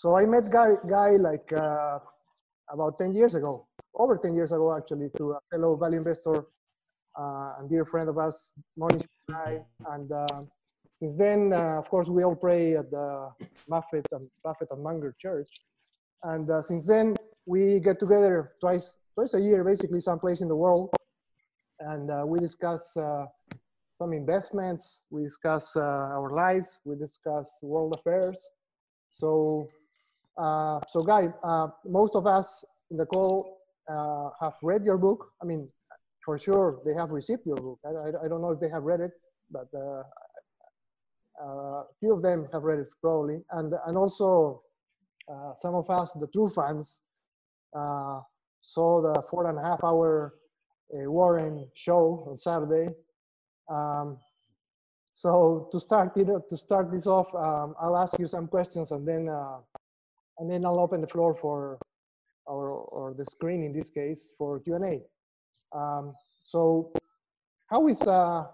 so I met Guy, Guy like uh, about 10 years ago, over 10 years ago actually, to a fellow value investor uh, and dear friend of us, Monish Guy. And uh, since then, uh, of course, we all pray at the Buffett and Buffett and Munger Church. And uh, since then, we get together twice twice a year, basically, someplace in the world, and uh, we discuss some investments, we discuss our lives, we discuss world affairs. So uh, so, Guy, uh, most of us in the call uh, have read your book. I mean, for sure, they have received your book. I, I, I don't know if they have read it, but a few of them have read it probably. And, and also, some of us, the true fans, saw the four and a half hour Warren show on Saturday. Um, so to start to start this off, um, I'll ask you some questions and then uh, and then I'll open the floor for, or, or the screen in this case, for Q&A. Um, so how is, uh,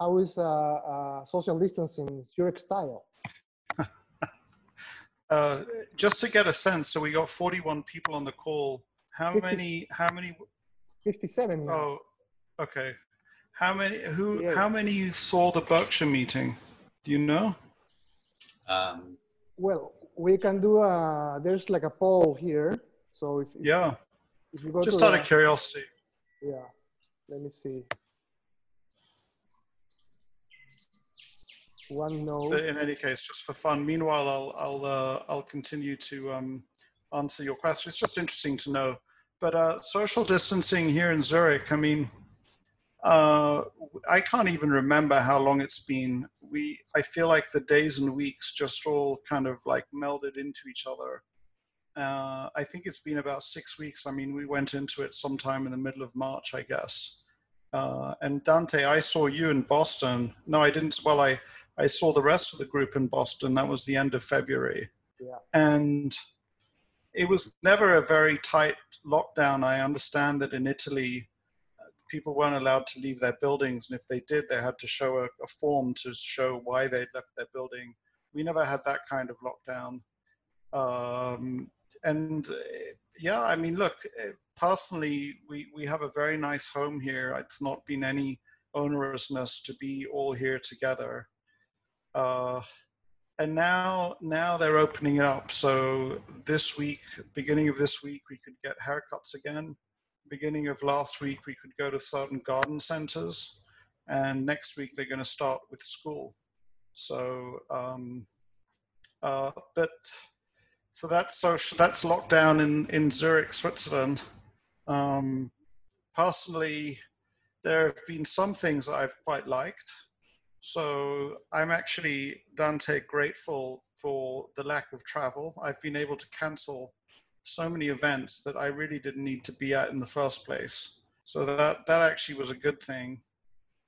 how is uh, uh, social distancing Zurich style? uh, just to get a sense, so we got 41 people on the call. How 50, many, how many? 57 now. Oh, okay. How many, who, yeah. how many saw the Berkshire meeting? Do you know? Um, well, we can do a there's like a poll here. So if, yeah. if you go just out of curiosity. Yeah let me see. One no but in any case just for fun meanwhile i'll i'll uh, i'll continue to um, answer your question. It's just interesting to know. But uh, social distancing here in zurich i mean uh, I can't even remember how long it's been. We, I feel like the days and weeks just all kind of like melded into each other. Uh, I think it's been about six weeks. I mean, we went into it sometime in the middle of March, I guess. Uh, and Dante, I saw you in Boston. No, I didn't. Well, I, I saw the rest of the group in Boston. That was the end of February. Yeah. And it was never a very tight lockdown. I understand that in Italy, people weren't allowed to leave their buildings, and if they did, they had to show a, a form to show why they'd left their building. We never had that kind of lockdown. Um, and uh, yeah, I mean, look, uh, personally, we, we have a very nice home here. It's not been any onerousness to be all here together. Uh, and now, now they're opening it up. So this week, beginning of this week, we could get haircuts again beginning of last week, we could go to certain garden centers, and next week they're going to start with school. So, um, uh, but so that's social. That's lockdown in in Zurich, Switzerland. Um, personally, there have been some things that I've quite liked. So I'm actually Dante grateful for the lack of travel. I've been able to cancel so many events that I really didn't need to be at in the first place. So that that actually was a good thing.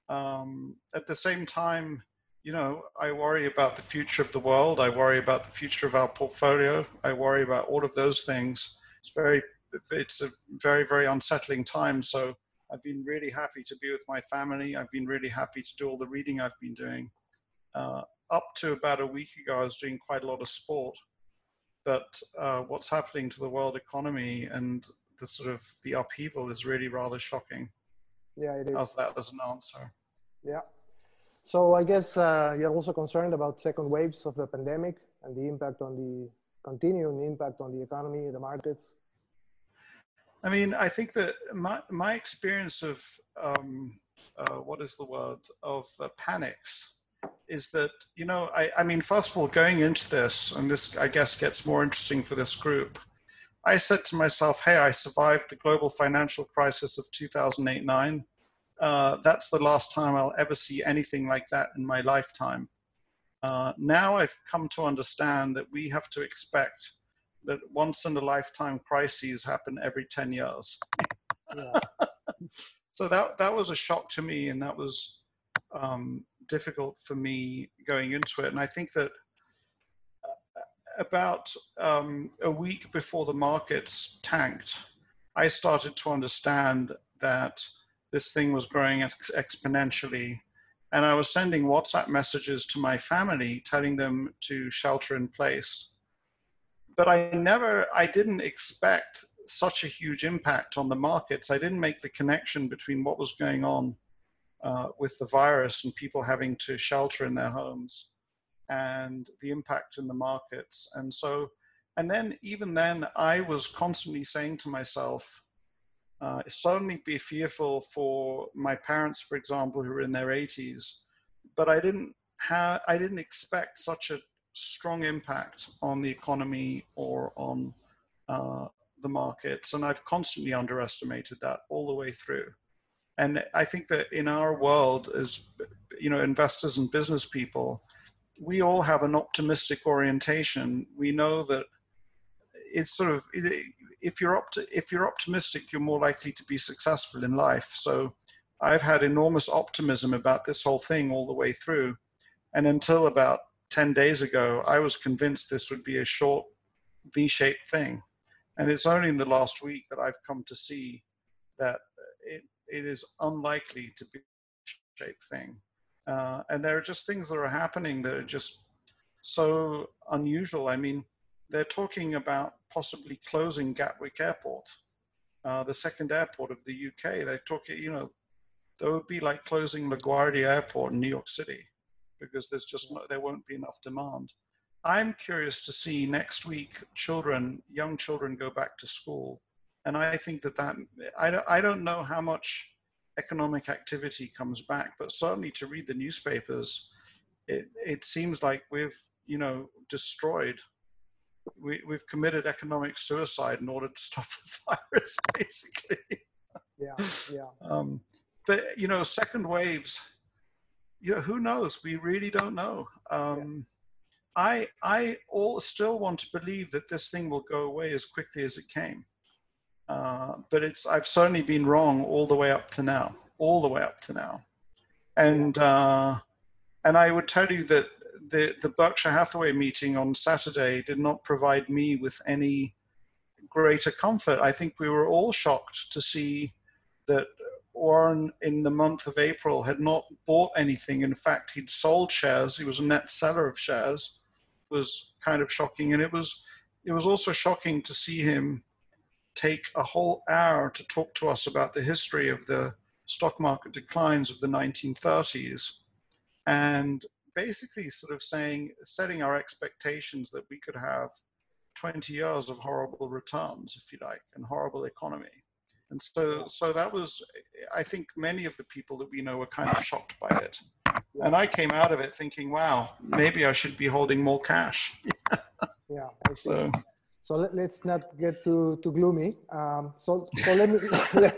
Um, at the same time, you know, I worry about the future of the world. I worry about the future of our portfolio. I worry about all of those things. It's very, it's a very, very unsettling time. So I've been really happy to be with my family. I've been really happy to do all the reading I've been doing. Uh, up to about a week ago, I was doing quite a lot of sport but uh, what's happening to the world economy and the sort of the upheaval is really rather shocking. Yeah, it is. How's that as an answer? Yeah. So I guess uh, you're also concerned about second waves of the pandemic and the impact on the continuing impact on the economy, the markets. I mean, I think that my my experience of um, uh, what is the word of uh, panics is that you know I, I mean first of all going into this and this i guess gets more interesting for this group i said to myself hey i survived the global financial crisis of 2008-9 uh, that's the last time i'll ever see anything like that in my lifetime. Uh, now i've come to understand that we have to expect that once in a lifetime crises happen every 10 years. Yeah. so that that was a shock to me and that was um, difficult for me going into it. And I think that uh, about um, a week before the markets tanked, I started to understand that this thing was growing ex- exponentially. And I was sending WhatsApp messages to my family telling them to shelter in place. but I never, I didn't expect such a huge impact on the markets. I didn't make the connection between what was going on uh, with the virus and people having to shelter in their homes and the impact in the markets. And so, and then even then, I was constantly saying to myself, uh, certainly be fearful for my parents, for example, who are in their 80s, but I didn't have, I didn't expect such a strong impact on the economy or on uh, the markets. And I've constantly underestimated that all the way through. And I think that in our world, as you know, investors and business people, we all have an optimistic orientation. We know that it's sort of if you're opt- if you're optimistic, you're more likely to be successful in life. So I've had enormous optimism about this whole thing all the way through, and until about ten days ago, I was convinced this would be a short V-shaped thing, and it's only in the last week that I've come to see that it it is unlikely to be a shaped thing. Uh, and there are just things that are happening that are just so unusual. I mean, they're talking about possibly closing Gatwick Airport, uh, the second airport of the UK. They're talking, you know, that would be like closing LaGuardia Airport in New York City because there's just no, there won't be enough demand. I'm curious to see next week children, young children, go back to school, and I think that that I don't, I don't know how much economic activity comes back, but certainly to read the newspapers, it, it seems like we've, you know, destroyed, we, we've committed economic suicide in order to stop the virus, basically. Yeah, yeah. Um, but, you know, second waves, you know, who knows? We really don't know. Um, yeah. I, I all still want to believe that this thing will go away as quickly as it came. Uh, but it's I've certainly been wrong all the way up to now, all the way up to now, and uh, and I would tell you that the the Berkshire Hathaway meeting on Saturday did not provide me with any greater comfort. I think we were all shocked to see that Warren in the month of April had not bought anything. In fact, he'd sold shares. He was a net seller of shares. It was kind of shocking, and it was it was also shocking to see him take a whole hour to talk to us about the history of the stock market declines of the 1930s and basically sort of saying, setting our expectations that we could have 20 years of horrible returns, if you like, and horrible economy. And so, so that was, I think many of the people that we know were kind of shocked by it. And I came out of it thinking, wow, maybe I should be holding more cash. yeah. So, so let, us not get too too gloomy. Um, so so let me let,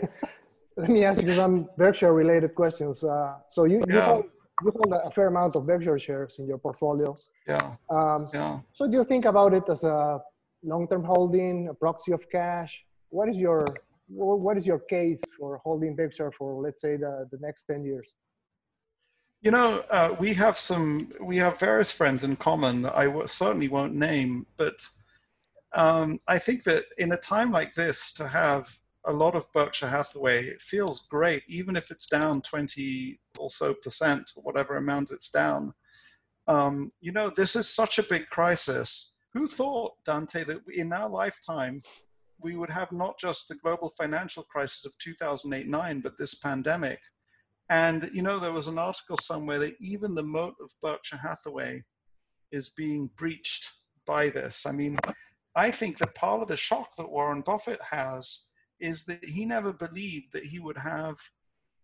let, me ask you some Berkshire related questions. Uh, so you you, hold, you hold a fair amount of Berkshire shares in your portfolio. Yeah. Um, yeah. So do you think about it as a long term holding, a proxy of cash? What is your what is your case for holding Berkshire for let's say the, the next 10 years? You know, uh, we have some, we have various friends in common that I w- certainly won't name, but um, I think that in a time like this, to have a lot of Berkshire Hathaway, it feels great, even if it's down 20 or so percent, or whatever amount it's down. Um, you know, this is such a big crisis. Who thought, Dante, that in our lifetime, we would have not just the global financial crisis of 2008 9, but this pandemic? And, you know, there was an article somewhere that even the moat of Berkshire Hathaway is being breached by this. I mean, I think that part of the shock that Warren Buffett has is that he never believed that he would have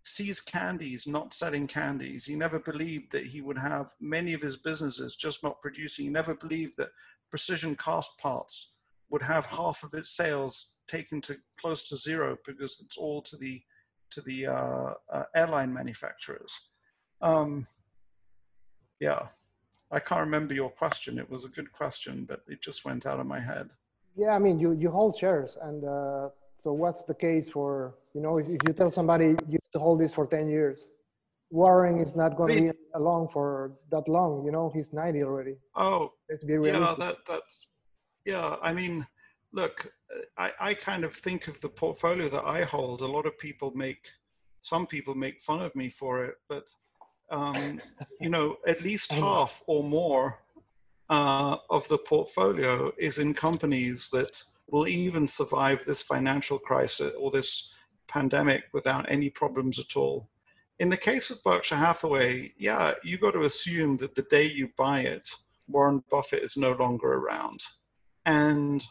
See's Candies not selling candies. He never believed that he would have many of his businesses just not producing. He never believed that Precision Castparts would have half of its sales taken to close to zero because it's all to the to the uh, uh, airline manufacturers. Um, yeah. I can't remember your question. It was a good question, but it just went out of my head. Yeah, I mean, you, you hold shares. And uh, so what's the case for, you know, if, if you tell somebody you to hold this for 10 years, Warren is not going I mean, to be along for that long. You know, he's 90 already. Oh, let's be realistic. Yeah, that, that's, yeah, I mean, look, I, I kind of think of the portfolio that I hold. A lot of people make, some people make fun of me for it, but um, you know, at least half or more uh, of the portfolio is in companies that will even survive this financial crisis or this pandemic without any problems at all. In the case of Berkshire Hathaway, yeah, you got to assume that the day you buy it, Warren Buffett is no longer around. And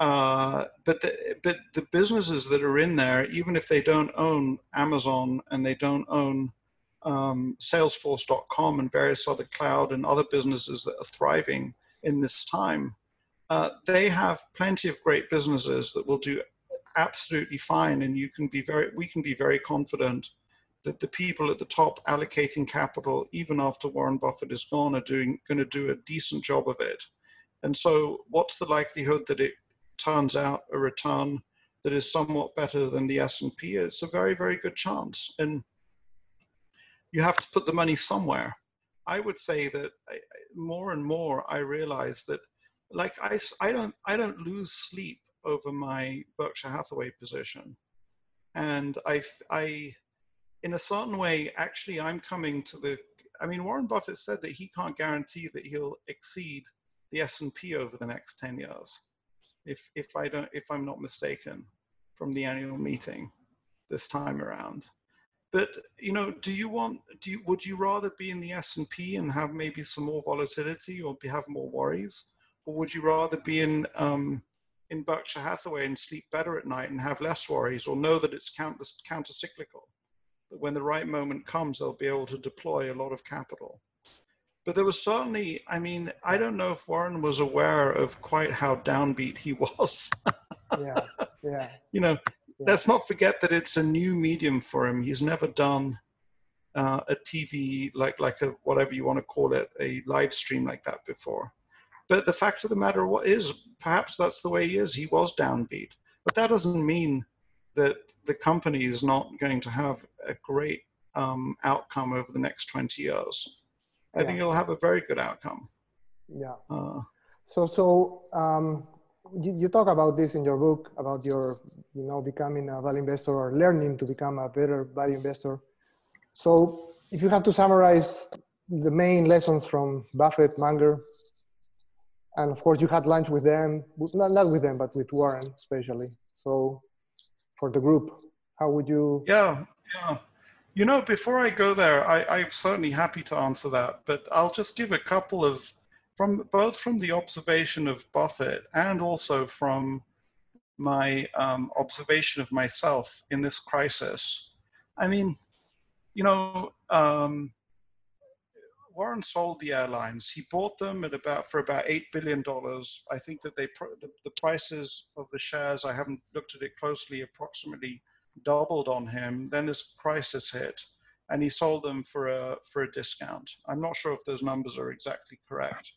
uh, but the, but the businesses that are in there, even if they don't own Amazon and they don't own um, Salesforce.com and various other cloud and other businesses that are thriving in this time, uh, they have plenty of great businesses that will do absolutely fine, and you can be very, we can be very confident that the people at the top allocating capital, even after Warren Buffett is gone, are doing going to do a decent job of it. And so, what's the likelihood that it turns out a return that is somewhat better than the S&P? It's a very, very good chance, and you have to put the money somewhere. I would say that I, more and more I realize that, like I, I don't, I don't lose sleep over my Berkshire Hathaway position, and I, I, in a certain way, actually, I'm coming to the. I mean, Warren Buffett said that he can't guarantee that he'll exceed the S&P over the next 10 years. If, if I don't, if I'm not mistaken from the annual meeting this time around. But, you know, do you want, do you, would you rather be in the S&P and have maybe some more volatility or be, have more worries? Or would you rather be in, um, in Berkshire Hathaway and sleep better at night and have less worries or know that it's counter, counter cyclical? That when the right moment comes, they'll be able to deploy a lot of capital but there was certainly i mean i don't know if warren was aware of quite how downbeat he was yeah yeah you know. Let's not forget that it's a new medium for him. He's never done uh, a tv like like a whatever you want to call it a live stream like that before. But the fact of the matter what is perhaps that's the way he is. He was downbeat. But that doesn't mean that the company is not going to have a great um, outcome over the next 20 years. I yeah. think it'll have a very good outcome. Yeah. Uh, so, so um, you, talk about this in your book about your, you know, becoming a value investor or learning to become a better value investor. So, if you have to summarize the main lessons from Buffett, Munger, and of course you had lunch with them, not, not with them, but with Warren especially. So, for the group, how would you? Yeah, yeah. You know, before I go there, I, I'm certainly happy to answer that, but I'll just give a couple of from both from the observation of Buffett and also from my um, observation of myself in this crisis. I mean, you know, um, Warren sold the airlines. He bought them at about for about eight billion dollars. I think that they the, the prices of the shares. I haven't looked at it closely. Approximately doubled on him. Then this crisis hit, and he sold them for a for a discount. I'm not sure if those numbers are exactly correct,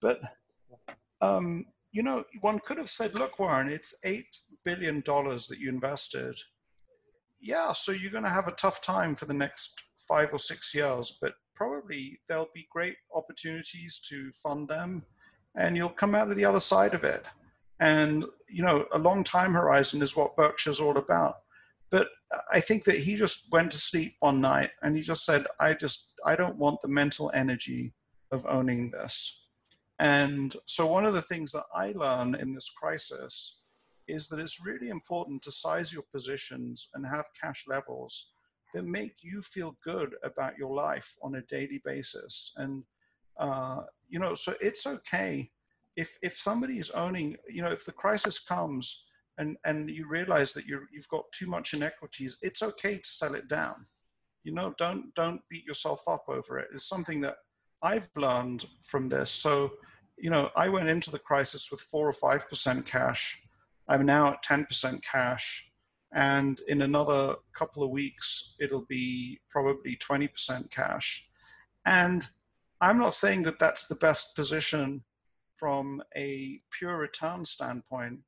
but um, you know, one could have said, "Look, Warren, it's eight billion dollars that you invested. Yeah, so you're going to have a tough time for the next five or six years, but probably there'll be great opportunities to fund them, and you'll come out of the other side of it." And you know, a long time horizon is what Berkshire's all about. But I think that he just went to sleep one night and he just said, I just, I don't want the mental energy of owning this. And so one of the things that I learn in this crisis is that it's really important to size your positions and have cash levels that make you feel good about your life on a daily basis. And, uh, you know, so it's okay if, if somebody is owning, you know, if the crisis comes and and you realize that you you've got too much inequities, it's okay to sell it down. You know, don't don't beat yourself up over it. It's something that I've learned from this. So, you know, I went into the crisis with four or five percent cash. I'm now at ten percent cash, and in another couple of weeks, it'll be probably twenty percent cash. And I'm not saying that that's the best position from a pure return standpoint,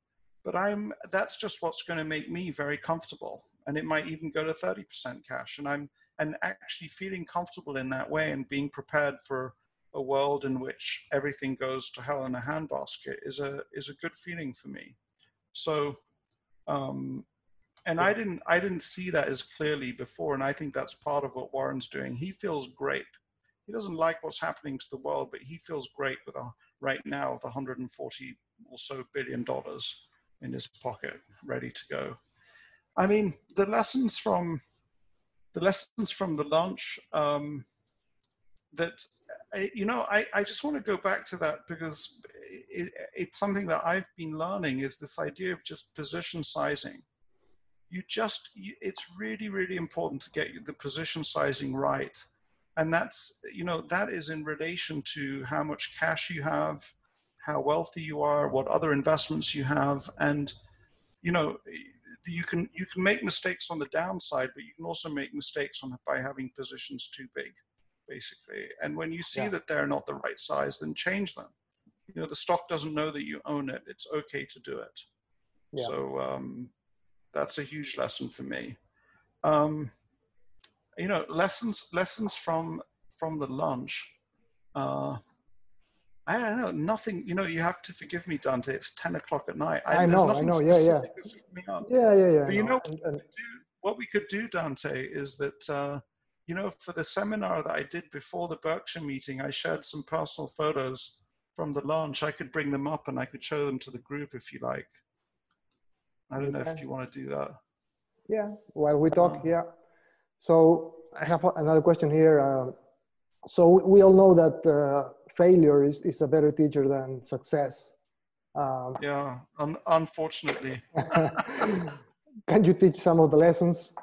but I'm that's just what's going to make me very comfortable, and it might even go to 30% cash. And I'm and actually feeling comfortable in that way and being prepared for a world in which everything goes to hell in a handbasket is a is a good feeling for me. So, um, and I didn't I didn't see that as clearly before, and I think that's part of what Warren's doing. He feels great. he doesn't like what's happening to the world, but he feels great with a, right now with 140 or so billion dollars in his pocket, ready to go. I mean, the lessons from the lessons from the launch um, that you know I, I just want to go back to that because it, it's something that i've been learning is this idea of just position sizing. You just it's really really important to get the position sizing right. And that's you know that is in relation to how much cash you have how wealthy you are what other investments you have. And you know you can you can make mistakes on the downside, but you can also make mistakes on by having positions too big, basically. And when you see yeah. that they're not the right size, then change them. You know, the stock doesn't know that you own it. It's okay to do it. Yeah. So um, that's a huge lesson for me. Um, you know, lessons lessons from from the lunch. Uh, I don't know, nothing, you know, you have to forgive me, Dante. It's 10 o'clock at night. I, I know, I know, yeah, yeah. Yeah, yeah, yeah. But you know, and, and, what we could do, Dante, is that, uh, you know, for the seminar that I did before the Berkshire meeting, I shared some personal photos from the launch. I could bring them up and I could show them to the group if you like. I don't know if you want to do that. Yeah, while we talk, uh, yeah. So I have another question here. Uh, so we all know that uh, failure is, is a better teacher than success. Um, yeah, un- unfortunately. can you teach some of the lessons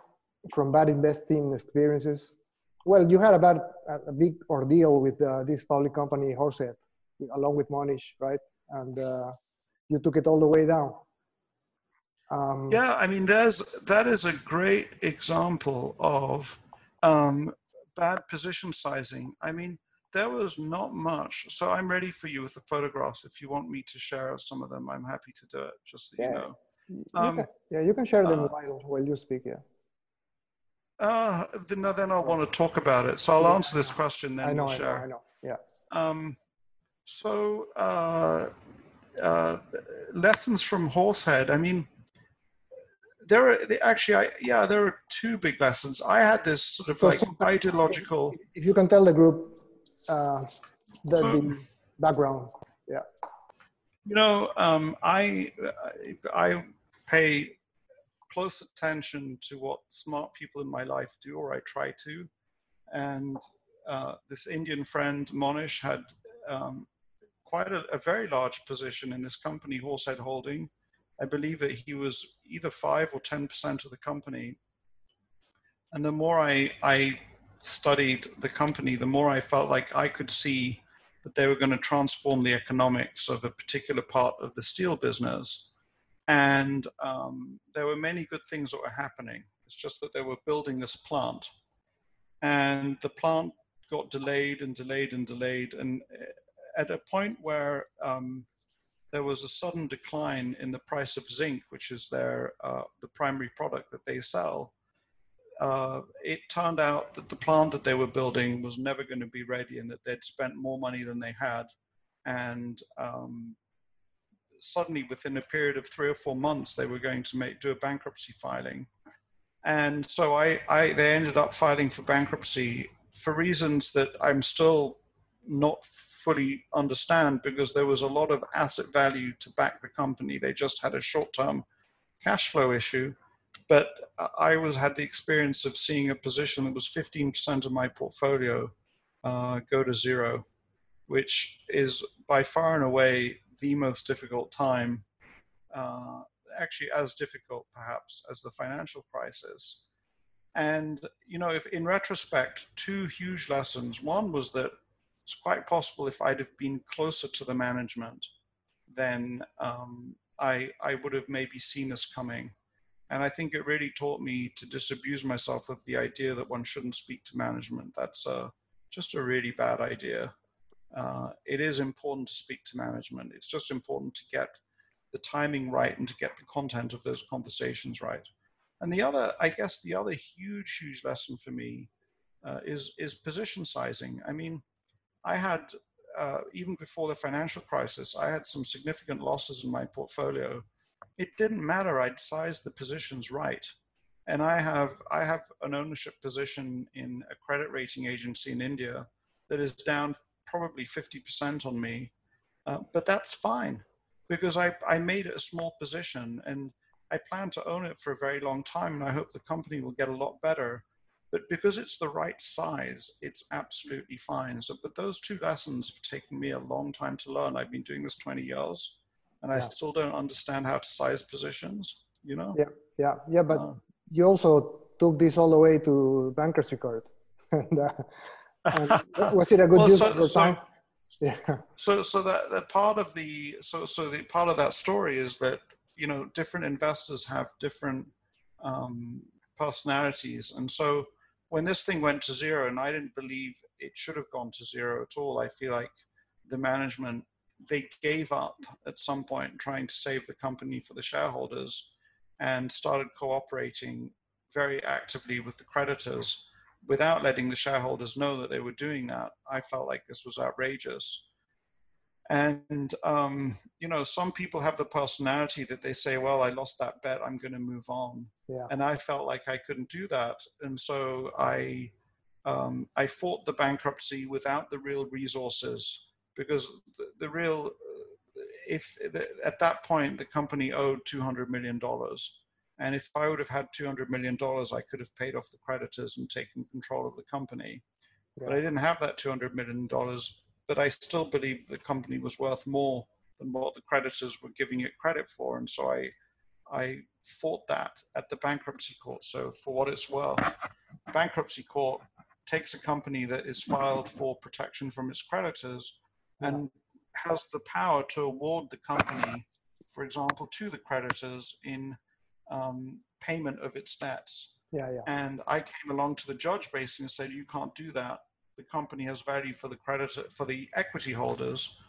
from bad investing experiences? Well, you had a bad, a big ordeal with uh, this public company, Horsehead, along with Monish, right? And uh, you took it all the way down. Um, yeah, I mean, there's that is a great example of um, bad position sizing. I mean, there was not much. So I'm ready for you with the photographs. If you want me to share some of them, I'm happy to do it. Just so yeah. you know. Um, you can, yeah, you can share them uh, while, while you speak. Yeah. Uh, then, then I'll want to talk about it. So I'll yeah. answer this question. Then I know, we'll share. I know. I know. Yeah. Um, so uh, uh, lessons from Horsehead. I mean, there are actually, I, yeah, there are two big lessons. I had this sort of so, like so, ideological. If you can tell the group uh, the, the background. Yeah. You know, um, I I pay close attention to what smart people in my life do, or I try to. And uh, this Indian friend Monish had um, quite a, a, very large position in this company, Horsehead Holding. I believe that he was either five or ten percent of the company. And the more I, I studied the company, the more I felt like I could see that they were going to transform the economics of a particular part of the steel business. And um, there were many good things that were happening. It's just that they were building this plant. And the plant got delayed and delayed and delayed. And at a point where um, there was a sudden decline in the price of zinc, which is their uh, the primary product that they sell, uh, it turned out that the plant that they were building was never going to be ready and that they'd spent more money than they had. And um, suddenly, within a period of three or four months, they were going to make, do a bankruptcy filing. And so I, I, they ended up filing for bankruptcy for reasons that I'm still not fully understand because there was a lot of asset value to back the company. They just had a short term cash flow issue but I was had the experience of seeing a position that was 15% of my portfolio uh, go to zero, which is by far and away the most difficult time, uh, actually as difficult perhaps as the financial crisis. And you know, if in retrospect, two huge lessons. One was that it's quite possible if I'd have been closer to the management, then um, I I would have maybe seen this coming and I think it really taught me to disabuse myself of the idea that one shouldn't speak to management. That's uh, just a really bad idea. Uh, it is important to speak to management. It's just important to get the timing right and to get the content of those conversations right. And the other, I guess, the other huge, huge lesson for me uh, is is position sizing. I mean, I had uh, even before the financial crisis, I had some significant losses in my portfolio it didn't matter. I'd sized the positions right. And I have I have an ownership position in a credit rating agency in India that is down probably 50% on me. Uh, but that's fine because I, I made it a small position and I plan to own it for a very long time. And I hope the company will get a lot better. But because it's the right size, it's absolutely fine. So, but those two lessons have taken me a long time to learn. I've been doing this 20 years and I still don't understand how to size positions, you know? Yeah, yeah, yeah. But uh, you also took this all the way to bankruptcy court. and, uh, and was it a good well, use so, of your so, time? Yeah. So, so that, that part of the so so the part of that story is that you know different investors have different um, personalities, and so when this thing went to zero, and I didn't believe it should have gone to zero at all. I feel like the management they gave up at some point trying to save the company for the shareholders and started cooperating very actively with the creditors without letting the shareholders know that they were doing that. I felt like this was outrageous. And, um, you know, some people have the personality that they say, well, I lost that bet, I'm going to move on. Yeah. And I felt like I couldn't do that. And so I, um, I fought the bankruptcy without the real resources because the, the real uh, if the, at that point the company owed 200 million dollars. And if i would have had 200 million dollars i could have paid off the creditors and taken control of the company. But i didn't have that 200 million dollars but i still believe the company was worth more than what the creditors were giving it credit for. And so i i fought that at the bankruptcy court. So for what it's worth bankruptcy court takes a company that is filed for protection from its creditors and has the power to award the company, for example, to the creditors in um, payment of its debts. Yeah, yeah. And I came along to the judge basically and said, you can't do that. The company has value for the creditor, for the equity holders.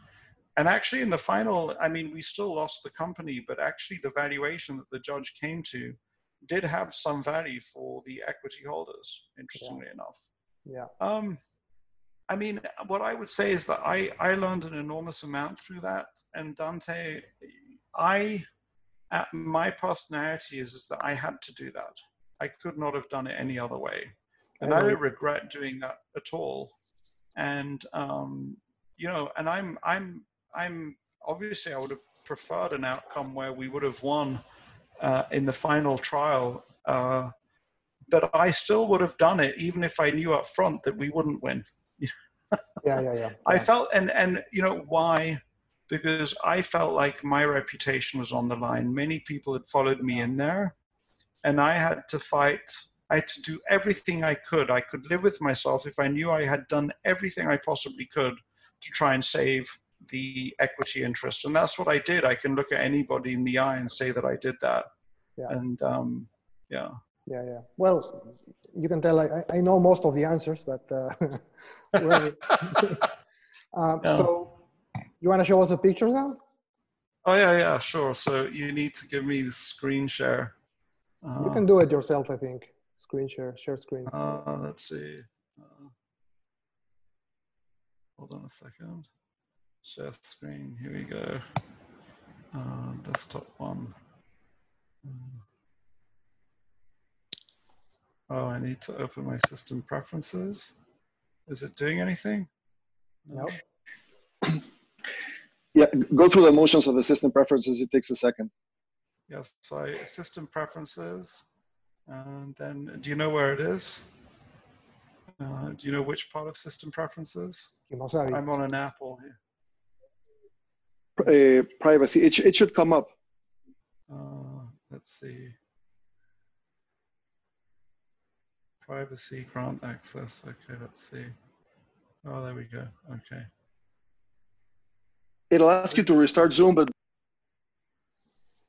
And actually, in the final, I mean, we still lost the company, but actually, the valuation that the judge came to did have some value for the equity holders. Interestingly yeah. enough. Yeah. Um, I mean, what I would say is that I, I learned an enormous amount through that. And Dante, I, my personality is, is that I had to do that. I could not have done it any other way. And I don't regret doing that at all. And, um, you know, and I'm, I'm, I'm obviously I would have preferred an outcome where we would have won uh, in the final trial. Uh, but I still would have done it even if I knew up front that we wouldn't win yeah, yeah, yeah. I felt, and and you know why? Because I felt like my reputation was on the line. Many people had followed me in there, and I had to fight. I had to do everything I could. I could live with myself if I knew I had done everything I possibly could to try and save the equity interest. And that's what I did. I can look at anybody in the eye and say that I did that. Yeah. And um, yeah. Yeah, yeah. Well, you can tell I, I know most of the answers, but uh, um, yeah. So, you want to show us the pictures now? Oh yeah, yeah, sure. So you need to give me the screen share. Uh, you can do it yourself, I think. Screen share, share screen. Uh, let's see. Uh, hold on a second. Share screen. Here we go. Uh, desktop one. Uh, oh, I need to open my system preferences. Is it doing anything? No. yeah, go through the motions of the system preferences. It takes a second. Yes, so system preferences. And then do you know where it is? Uh, do you know which part of system preferences? I'm on an Apple here. Uh, privacy, it, sh it should come up. Uh, let's see. Privacy, grant access. Okay, let's see. Oh, there we go. Okay. It'll ask you to restart Zoom, but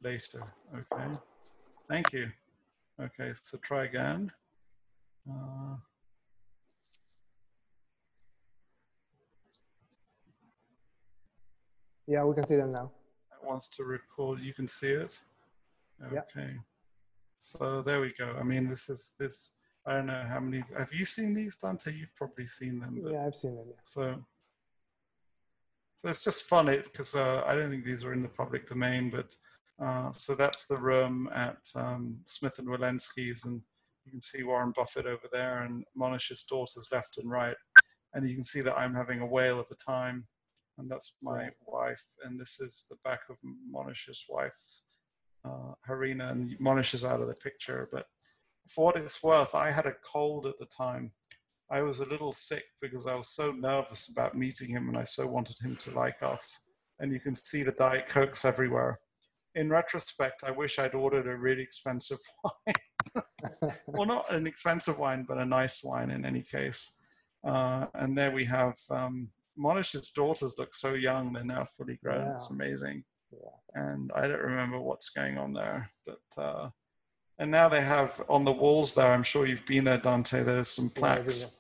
later. Okay. Thank you. Okay, so try again. Uh, yeah, we can see them now. It wants to record. You can see it. Okay. Yep. So there we go. I mean, this is this I don't know how many. Have you seen these, Dante? You've probably seen them. But, yeah, I've seen them. Yeah. So, so it's just funny because uh, I don't think these are in the public domain. But uh, so that's the room at um, Smith and Wollensky's, and you can see Warren Buffett over there and Monish's daughters left and right. and you can see that I'm having a whale of a time. And that's my wife, and this is the back of Monish's wife, uh, Harina, and Monish is out of the picture. But for what it's worth, I had a cold at the time. I was a little sick because I was so nervous about meeting him, and I so wanted him to like us. And you can see the Diet Cokes everywhere. In retrospect, I wish I'd ordered a really expensive wine. well, not an expensive wine, but a nice wine in any case. Uh, and there we have um, Monish's daughters look so young; they're now fully grown. Yeah. It's amazing. Yeah. And I don't remember what's going on there, but uh, and now they have on the walls there. I'm sure you've been there, Dante. There's some plaques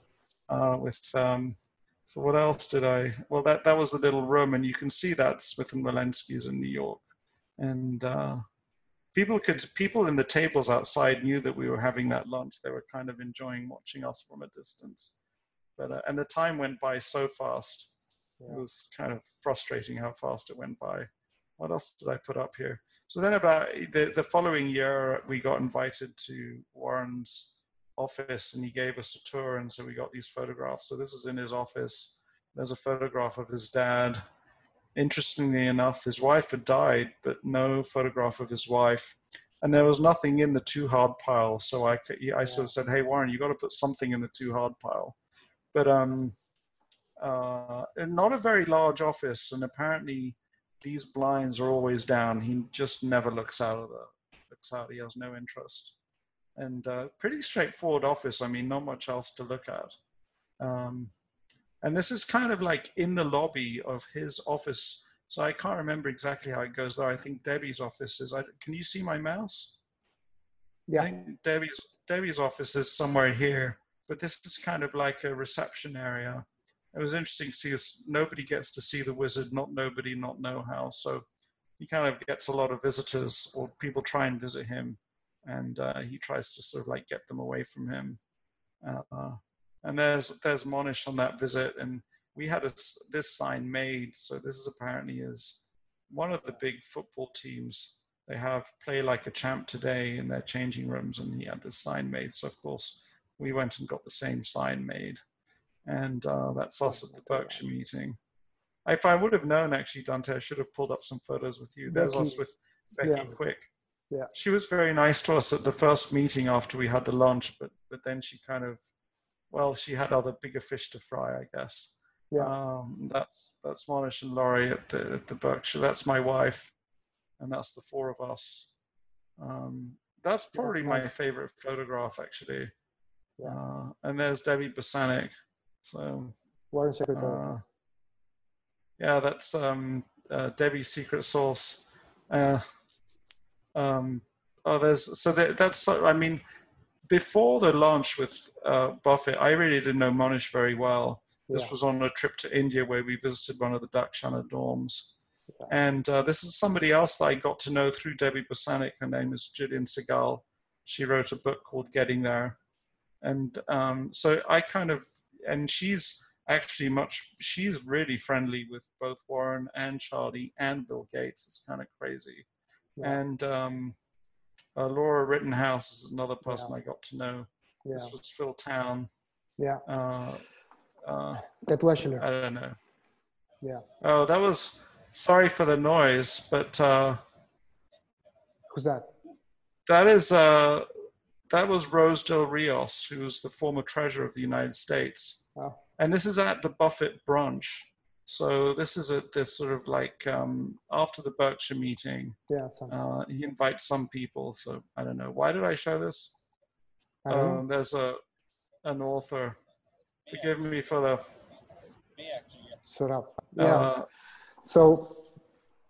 uh, with. Um, so what else did I? Well, that that was the little room, and you can see that Smith and Wollensky's in New York, and uh, people could people in the tables outside knew that we were having that lunch. They were kind of enjoying watching us from a distance. But uh, and the time went by so fast. Yeah. It was kind of frustrating how fast it went by. What else did I put up here? So then about the, the following year, we got invited to Warren's office and he gave us a tour. And so we got these photographs. So this is in his office. There's a photograph of his dad. Interestingly enough, his wife had died, but no photograph of his wife. And there was nothing in the too hard pile. So I, I sort of said, Hey, Warren, you got to put something in the too hard pile but um, uh, not a very large office, and apparently these blinds are always down. He just never looks out of the looks out. He has no interest, and uh, pretty straightforward office. I mean, not much else to look at. Um, and this is kind of like in the lobby of his office. So I can't remember exactly how it goes there. I think Debbie's office is. I, can you see my mouse? Yeah. I think Debbie's Debbie's office is somewhere here but this is kind of like a reception area. It was interesting to see us. Nobody gets to see the wizard, not nobody, not know how. So he kind of gets a lot of visitors, or people try and visit him, and uh, he tries to sort of like get them away from him. Uh, and there's there's Monish on that visit, and we had a, this sign made. So this is apparently is one of the big football teams. They have play like a champ today in their changing rooms, and he had this sign made. So of course we went and got the same sign made. And uh, that's us at the Berkshire meeting. If I would have known, actually, Dante, I should have pulled up some photos with you. There's Becky, us with Becky yeah. Quick. Yeah. She was very nice to us at the first meeting after we had the lunch, but but then she kind of, well, she had other bigger fish to fry, I guess. Yeah. Um, that's that's Monish and Laurie at the at the Berkshire. That's my wife, and that's the four of us. Um, that's probably my favorite photograph, actually. Uh, and there's Debbie Bosanek. So Warren Secretary. Uh, yeah, that's um, uh, Debbie's secret sauce. Uh, um, oh, there's so that, that's I mean, before the launch with uh, Buffett, I really didn't know Monish very well. This yeah. was on a trip to India where we visited one of the Dakshana dorms. Yeah. And uh, this is somebody else that I got to know through Debbie Bosanek. Her name is Gillian Segal. She wrote a book called Getting There and um, so I kind of and she's actually much she's really friendly with both Warren and Charlie and Bill Gates. It's kind of crazy. Yeah. And um, uh, Laura Rittenhouse is another person yeah. I got to know. Yeah. This was Phil Town. Yeah. Uh, uh, that was I don't know. Yeah. Oh, that was. Sorry for the noise, but. Uh, Who's that? That is uh, that was Rose Del Rios, who was the former treasurer of the United States. Oh. And this is at the Buffett brunch. So this is at this sort of like um, after the Berkshire meeting. Yeah. Uh, he invites some people. So I don't know. Why did I show this? Uh, there's a an author. Forgive me for the. Shut up. Yeah. Uh, so.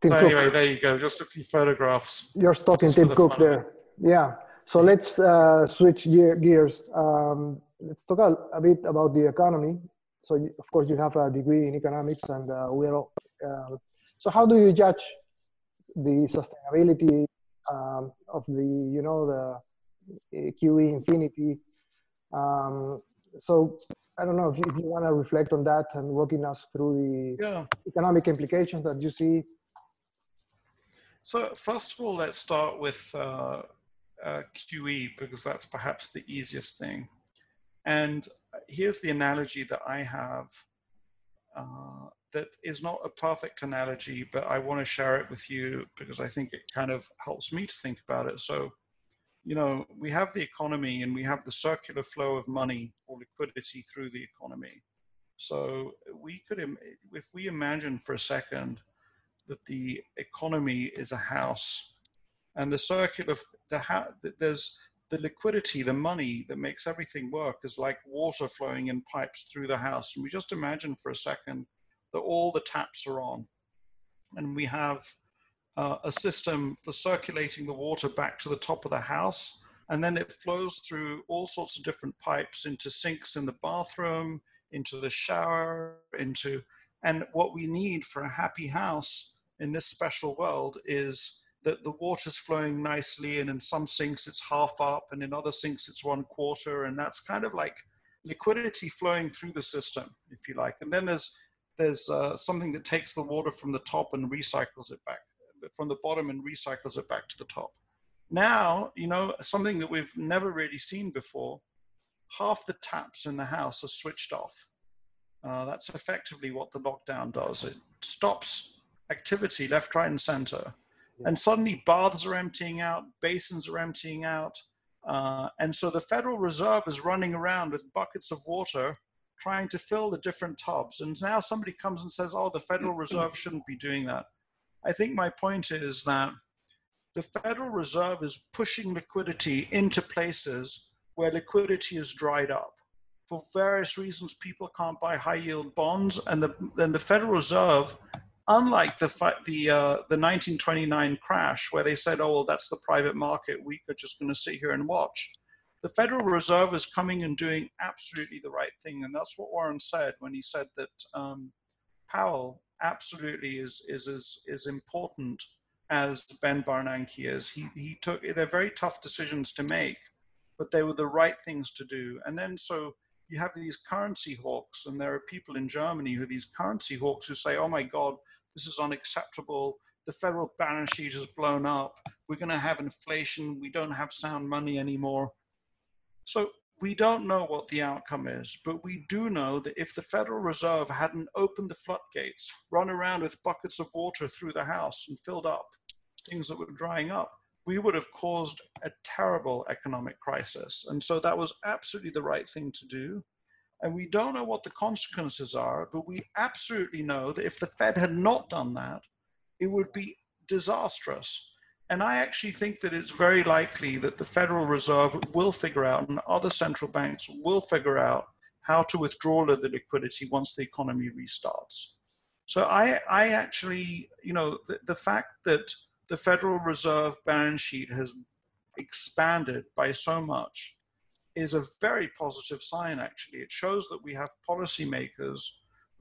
so anyway, there you go. Just a few photographs. You're stalking Tim Cook there. Yeah. So let's uh, switch gear, gears. Um, let's talk a, a, bit about the economy. So you, of course you have a degree in economics, and uh, we're. Uh, so how do you judge the sustainability um, of the you know the QE infinity? Um, so I don't know if you, if you want to reflect on that and walking us through the yeah. economic implications that you see. So first of all, let's start with uh, QE because that's perhaps the easiest thing. And here's the analogy that I have uh, that is not a perfect analogy, but I want to share it with you because I think it kind of helps me to think about it. So, you know, we have the economy and we have the circular flow of money or liquidity through the economy. So we could, if we imagine for a second that the economy is a house and the circular, the ha- there's the liquidity, the money that makes everything work is like water flowing in pipes through the house. And we just imagine for a second that all the taps are on. And we have uh, a system for circulating the water back to the top of the house. And then it flows through all sorts of different pipes into sinks in the bathroom, into the shower, into, and what we need for a happy house in this special world is that the water's flowing nicely and in some sinks it's half up and in other sinks it's one quarter and that's kind of like liquidity flowing through the system if you like. And then there's there's uh, something that takes the water from the top and recycles it back from the bottom and recycles it back to the top. Now you know something that we've never really seen before half the taps in the house are switched off. Uh, that's effectively what the lockdown does. It stops activity left right and center and suddenly baths are emptying out, basins are emptying out. Uh, and so the Federal Reserve is running around with buckets of water trying to fill the different tubs. And now somebody comes and says, oh, the Federal Reserve shouldn't be doing that. I think my point is that the Federal Reserve is pushing liquidity into places where liquidity is dried up. For various reasons, people can't buy high yield bonds, and the, and the Federal Reserve unlike the the uh, the 1929 crash where they said, "Oh, well, that's the private market. We are just going to sit here and watch." The Federal Reserve is coming and doing absolutely the right thing, and that's what Warren said when he said that um, Powell absolutely is is is important as Ben Bernanke is. He he took they're very tough decisions to make, but they were the right things to do. And then so you have these currency hawks, and there are people in Germany who are these currency hawks who say, "Oh my God, this is unacceptable. The federal balance sheet has blown up. We're going to have inflation. We don't have sound money anymore." So we don't know what the outcome is, but we do know that if the Federal Reserve hadn't opened the floodgates, run around with buckets of water through the house and filled up things that were drying up, we would have caused a terrible economic crisis. And so that was absolutely the right thing to do. And we don't know what the consequences are, but we absolutely know that if the Fed had not done that, it would be disastrous. And I actually think that it's very likely that the Federal Reserve will figure out, and other central banks will figure out, how to withdraw the liquidity once the economy restarts. So I, I actually, you know, the, the fact that the Federal Reserve balance sheet has expanded by so much is a very positive sign, actually. It shows that we have policymakers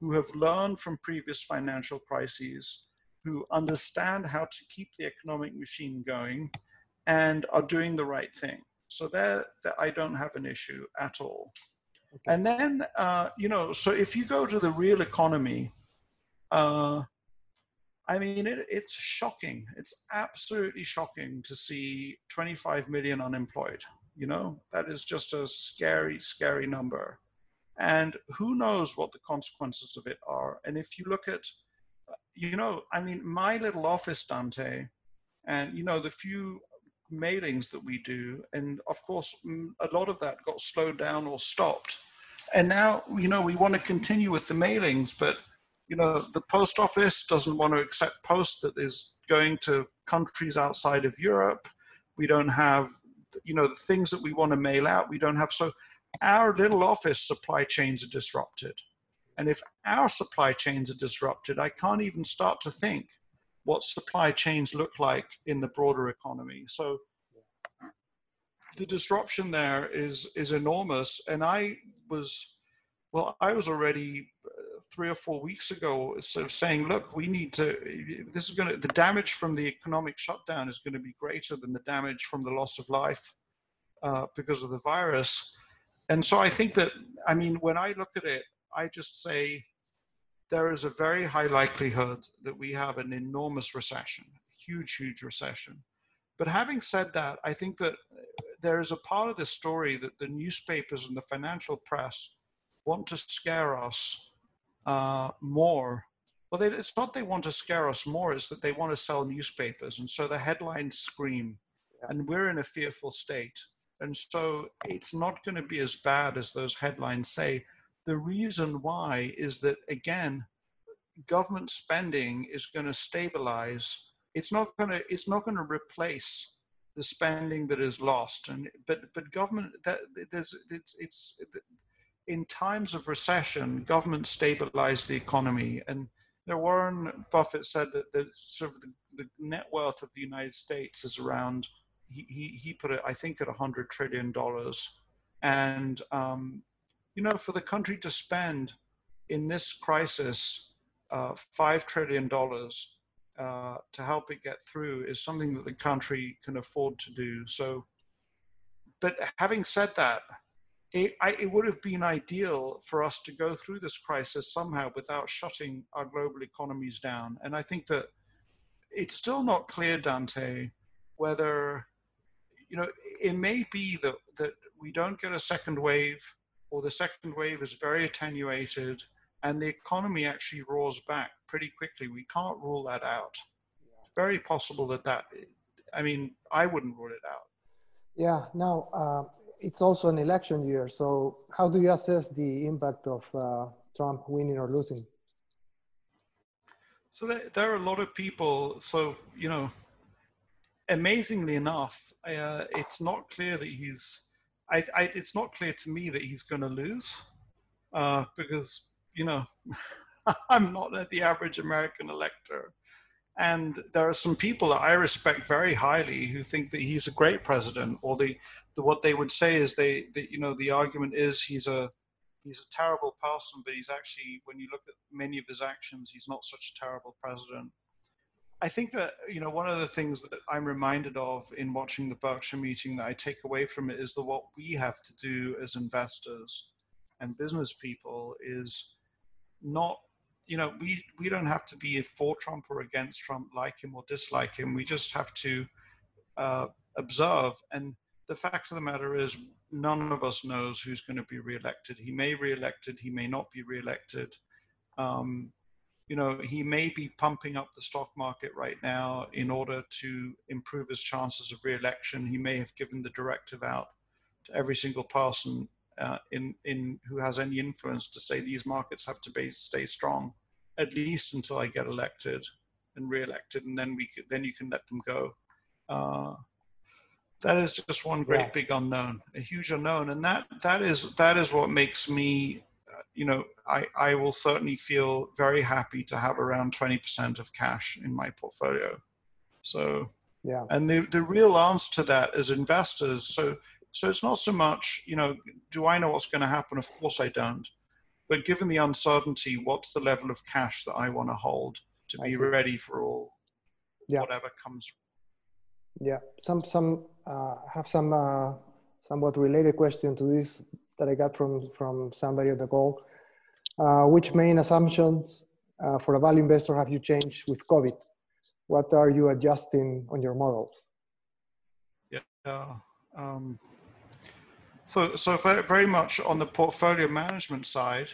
who have learned from previous financial crises, who understand how to keep the economic machine going, and are doing the right thing. So there, there I don't have an issue at all. Okay. And then, uh, you know, so if you go to the real economy, uh, I mean, it, it's shocking. It's absolutely shocking to see 25 million unemployed. You know, that is just a scary, scary number. And who knows what the consequences of it are. And if you look at, uh, you know, I mean, my little office, Dante, and, you know, the few mailings that we do, and of course, mm, a lot of that got slowed down or stopped. And now, you know, we want to continue with the mailings, but you know, the post office doesn't want to accept post that is going to countries outside of Europe. We don't have, you know, the things that we want to mail out, we don't have. So our little office supply chains are disrupted. And if our supply chains are disrupted, I can't even start to think what supply chains look like in the broader economy. So the disruption there is is enormous. And I was, well, I was already three or four weeks ago, sort of saying, look, we need to, this is going to, the damage from the economic shutdown is going to be greater than the damage from the loss of life uh, because of the virus. And so I think that, I mean, when I look at it, I just say there is a very high likelihood that we have an enormous recession, huge, huge recession. But having said that, I think that there is a part of the story that the newspapers and the financial press want to scare us uh, more. Well, they, it's not they want to scare us more; it's that they want to sell newspapers, and so the headlines scream, Yeah. and we're in a fearful state. And so it's not going to be as bad as those headlines say. The reason why is that again, government spending is going to stabilize. It's not going to. It's not going to replace the spending that is lost. And but but government that there's it's it's in times of recession, government stabilize the economy. And Warren Buffett said that the sort of the, the net worth of the United States is around. He he, put it I think at a hundred trillion dollars. And um, you know, for the country to spend in this crisis uh, five trillion dollars uh, to help it get through is something that the country can afford to do. So, but having said that, it, I, it would have been ideal for us to go through this crisis somehow without shutting our global economies down. And I think that it's still not clear, Dante, whether you know it may be that that we don't get a second wave, or the second wave is very attenuated and the economy actually roars back pretty quickly. We can't rule that out. It's very possible that that, I mean, I wouldn't rule it out. Yeah, No. uh, it's also an election year. So, how do you assess the impact of uh, Trump winning or losing? So, there, there, are a lot of people. So, you know, amazingly enough, uh, it's not clear that he's, I, I, it's not clear to me that he's going to lose uh, because you know, I'm not the average American elector. And there are some people that I respect very highly who think that he's a great president, or the, the what they would say is they, that you know, the argument is he's a he's a terrible person, but he's actually, when you look at many of his actions, he's not such a terrible president. I think that you know one of the things that I'm reminded of in watching the Berkshire meeting that I take away from it is that what we have to do as investors and business people is not you know we we don't have to be for trump or against trump like him or dislike him. We just have to uh, observe. And the fact of the matter is none of us knows who's going to be reelected. He may reelected he may not be reelected. Um, you know he may be pumping up the stock market right now in order to improve his chances of reelection. He may have given the directive out to every single person uh, in in who has any influence to say these markets have to be, stay strong at least until I get elected and re-elected, and then we could, then you can let them go. Uh, that is just one great yeah. big unknown, a huge unknown, and that that is that is what makes me, uh, you know, I I will certainly feel very happy to have around twenty percent of cash in my portfolio. So yeah, and the the real answer to that is investors, so so it's not so much, you know, do I know what's going to happen? Of course I don't. But given the uncertainty, what's the level of cash that I want to hold to be ready for all yeah. whatever comes? Yeah, some some uh, have some uh, somewhat related question to this that I got from from somebody on the call. Uh, which main assumptions uh, for a value investor have you changed with COVID? What are you adjusting on your models? Yeah. Um, so, so very much on the portfolio management side,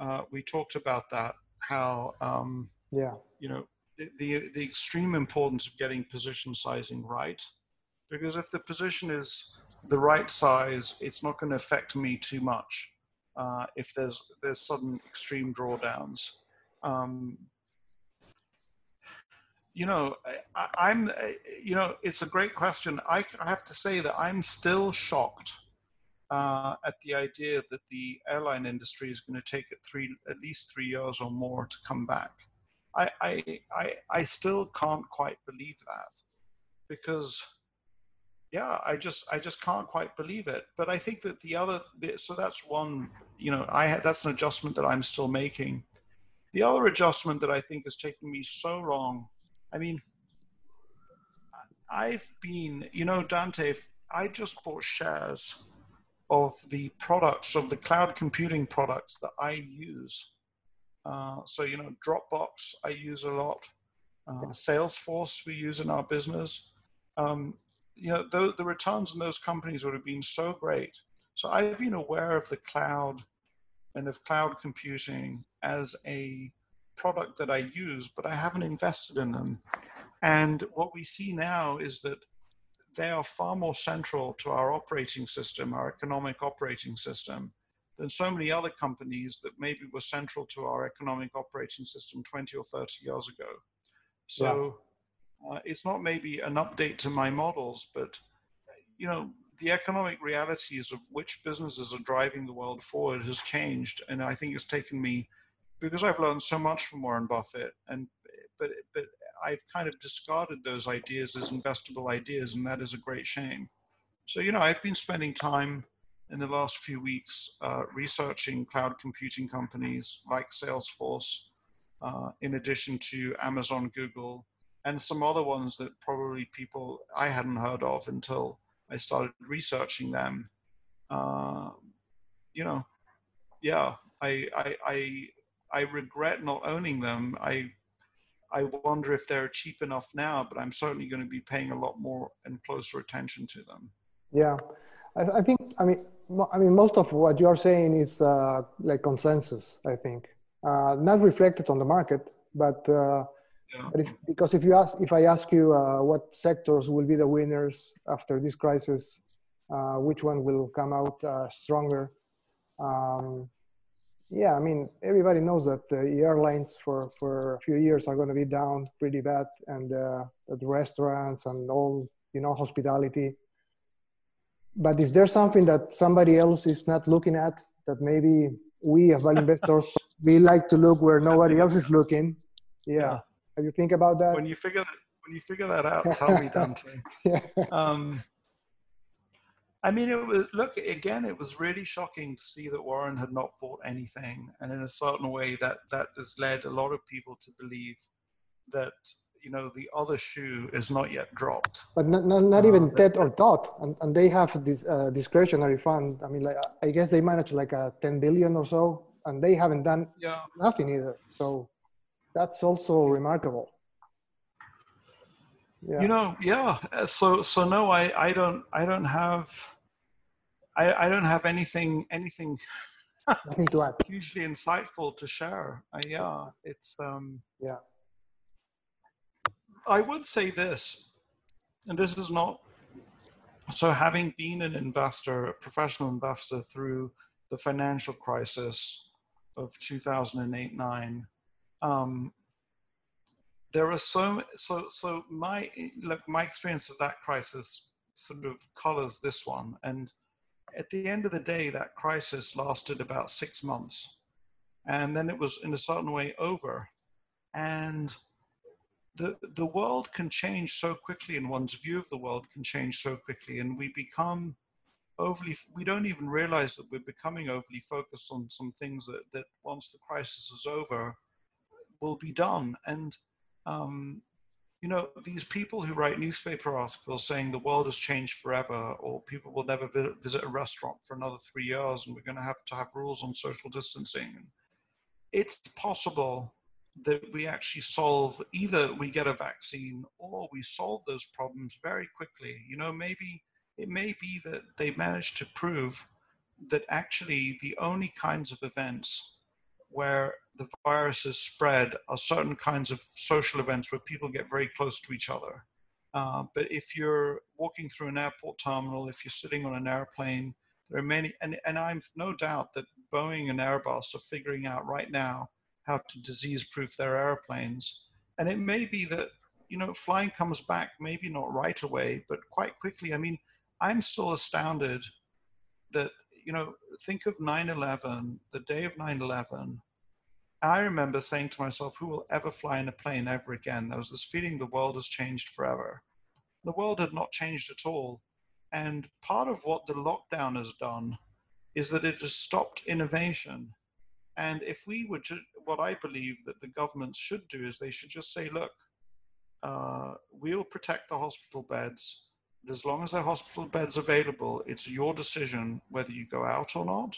uh, we talked about that. How, um, yeah, you know, the, the, the extreme importance of getting position sizing right, because if the position is the right size, it's not going to affect me too much uh, if there's there's sudden extreme drawdowns. Um, you know, I, am you know, it's a great question. I, I have to say that I'm still shocked uh, at the idea that the airline industry is going to take it three, at least three years or more to come back. I, I, I, I still can't quite believe that because, yeah, I just, I just can't quite believe it. But I think that the other, so that's one, you know, I that's an adjustment that I'm still making. The other adjustment that I think has taken me so long, I mean, I've been, you know, Dante, I just bought shares of the products of the cloud computing products that I use. Uh, so you know, Dropbox I use a lot. Uh, Salesforce we use in our business. Um, you know, the, the returns in those companies would have been so great. So I've been aware of the cloud and of cloud computing as a product that I use, but I haven't invested in them. And what we see now is that they are far more central to our operating system, our economic operating system, than so many other companies that maybe were central to our economic operating system 20 or 30 years ago. So yeah. uh, it's not maybe an update to my models, but you know, the economic realities of which businesses are driving the world forward has changed, and I think it's taken me because I've learned so much from Warren Buffett, and but but I've kind of discarded those ideas as investable ideas, and that is a great shame. So you know, I've been spending time in the last few weeks uh, researching cloud computing companies like Salesforce, uh, in addition to Amazon, Google, and some other ones that probably people I hadn't heard of until I started researching them. Uh, you know, yeah, I, I, I, I regret not owning them. I, I wonder if they're cheap enough now, but I'm certainly going to be paying a lot more and closer attention to them. Yeah, I, I think. I mean, I mean, most of what you are saying is uh, like consensus. I think uh, not reflected on the market, but uh, yeah. But if, because if you ask, if I ask you uh, what sectors will be the winners after this crisis, uh, which one will come out uh, stronger? Um, yeah, I mean, everybody knows that the airlines for, for a few years are going to be down pretty bad, and uh, the restaurants and all, you know, hospitality. But is there something that somebody else is not looking at that maybe we as value investors we like to look where nobody else is looking? Yeah. yeah. Have you think about that? When you figure that, when you figure that out, tell me, Dante. yeah. Um, I mean, it was look again. It was really shocking to see that Warren had not bought anything, and in a certain way, that that has led a lot of people to believe that you know the other shoe is not yet dropped. But not not, not uh, even Ted or Todd, and, and they have this uh, discretionary fund. I mean, like I guess they manage like a ten billion or so, and they haven't done yeah. nothing either. So that's also remarkable. Yeah. You know, yeah. So so no, I I don't I don't have I I don't have anything anything nothing to add. hugely insightful to share. Uh, yeah, it's um yeah. I would say this, and this is not so having been an investor, a professional investor through the financial crisis of 2008 9 um, there are so so so my look my experience of that crisis sort of colors this one. And at the end of the day that crisis lasted about six months. And then it was in a certain way over. And the the world can change so quickly and one's view of the world can change so quickly. And we become overly we don't even realize that we're becoming overly focused on some things that, that once the crisis is over will be done. And, um, you know, these people who write newspaper articles saying the world has changed forever, or people will never visit a restaurant for another three years, and we're going to have to have rules on social distancing. It's possible that we actually solve either we get a vaccine or we solve those problems very quickly. You know, maybe it may be that they manage to prove that actually the only kinds of events where the viruses spread are certain kinds of social events where people get very close to each other. Uh, but if you're walking through an airport terminal, if you're sitting on an airplane, there are many, and, and I've no doubt that Boeing and Airbus are figuring out right now how to disease proof their airplanes. And it may be that, you know, flying comes back, maybe not right away, but quite quickly. I mean, I'm still astounded that, you know, think of 9 11, the day of 9 11 I remember saying to myself, who will ever fly in a plane ever again? There was this feeling the world has changed forever. The world had not changed at all. And part of what the lockdown has done is that it has stopped innovation. And if we were to, what I believe that the governments should do is they should just say, look, uh, we'll protect the hospital beds. As long as there are hospital beds available, it's your decision whether you go out or not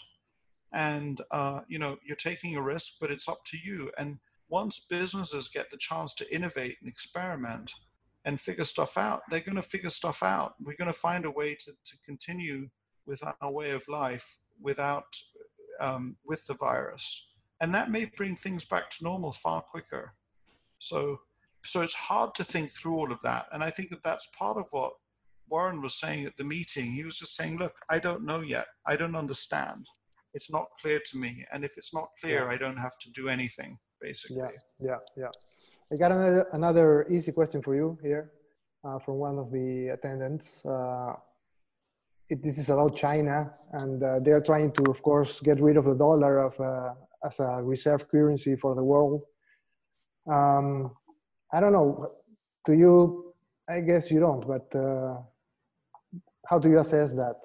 and uh, you know you're taking a risk but it's up to you and once businesses get the chance to innovate and experiment and figure stuff out they're going to figure stuff out we're going to find a way to, to continue with our way of life without um, with the virus, and that may bring things back to normal far quicker. So, so it's hard to think through all of that, and I think that that's part of what Warren was saying at the meeting. He was just saying, "Look, I don't know yet. I don't understand. It's not clear to me, and if it's not clear, Yeah. I don't have to do anything." Basically, Yeah, yeah, yeah. I got another another easy question for you here uh, from one of the attendants. Uh, it, this is about China, and uh, they're trying to, of course, get rid of the dollar of, uh, as a reserve currency for the world. Um, I don't know. Do you? I guess you don't. But uh, how do you assess that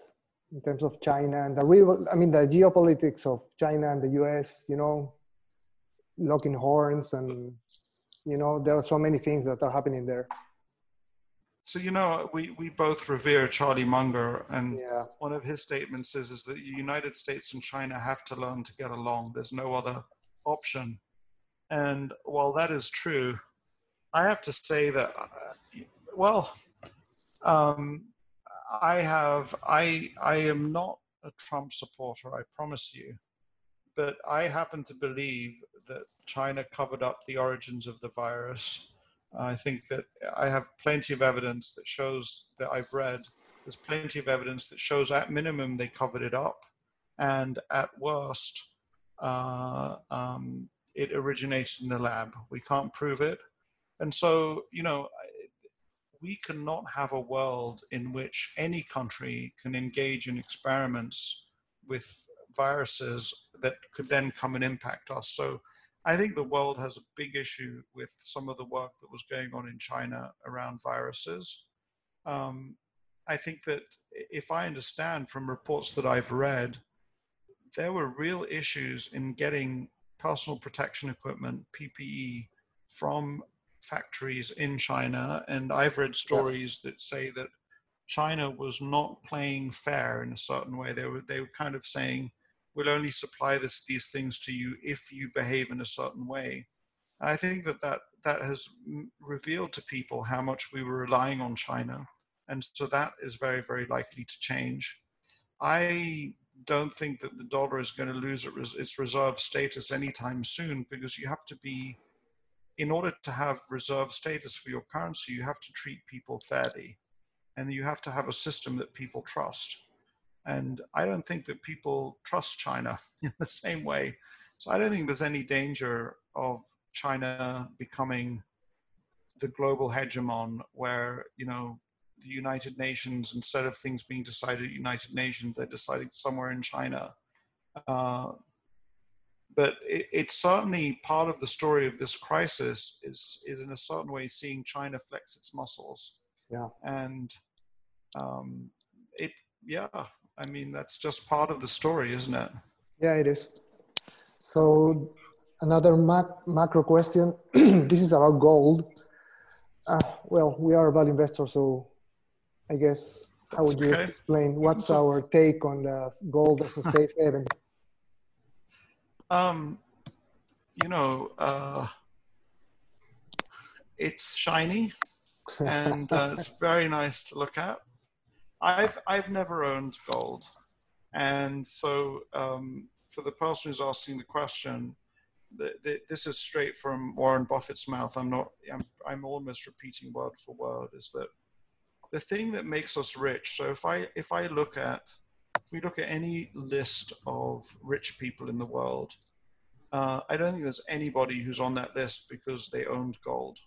in terms of China and the real? I mean, the geopolitics of China and the U.S. You know, locking horns and you know there are so many things that are happening there So you know, we we both revere Charlie Munger, and yeah one of his statements is is that the United States and China have to learn to get along. There's no other option. And while that is true, I have to say that, uh, well, um, I have I I am not a Trump supporter. I promise you. But I happen to believe that China covered up the origins of the virus. I think that I have plenty of evidence that shows that I've read. There's plenty of evidence that shows, at minimum, they covered it up, and at worst, uh, um, it originated in the lab. We can't prove it, and so you know, we cannot have a world in which any country can engage in experiments with viruses that could then come and impact us. So I think the world has a big issue with some of the work that was going on in China around viruses. Um, I think that if I understand from reports that I've read, there were real issues in getting personal protection equipment, PPE, from factories in China. And I've read stories that say that China was not playing fair in a certain way. They were they were kind of saying, "We'll only supply this these things to you if you behave in a certain way." And I think that that that has revealed to people how much we were relying on China, and so that is very very likely to change. I don't think that the dollar is going to lose its reserve status anytime soon because you have to be in order to have reserve status for your currency, you have to treat people fairly and you have to have a system that people trust. And I don't think that people trust China in the same way. So I don't think there's any danger of China becoming the global hegemon where, you know, the United Nations, instead of things being decided at United Nations, they're decided somewhere in China. Uh, but it, it's certainly part of the story of this crisis is is in a certain way seeing China flex its muscles. Yeah. And um, it, yeah, I mean that's just part of the story, isn't it? yeah it is so another mac- macro question this is about gold uh, well we are value investors so i guess how That's would you okay. explain what's our take on the gold as a safe haven Um, you know, uh, it's shiny and uh, it's very nice to look at. I've I've never owned gold, and so um, for the person who's asking the question, the, the, this is straight from Warren Buffett's mouth. I'm not. I'm, I'm almost repeating word for word. Is that the thing that makes us rich? So if I if I look at if we look at any list of rich people in the world, uh, I don't think there's anybody who's on that list because they owned gold,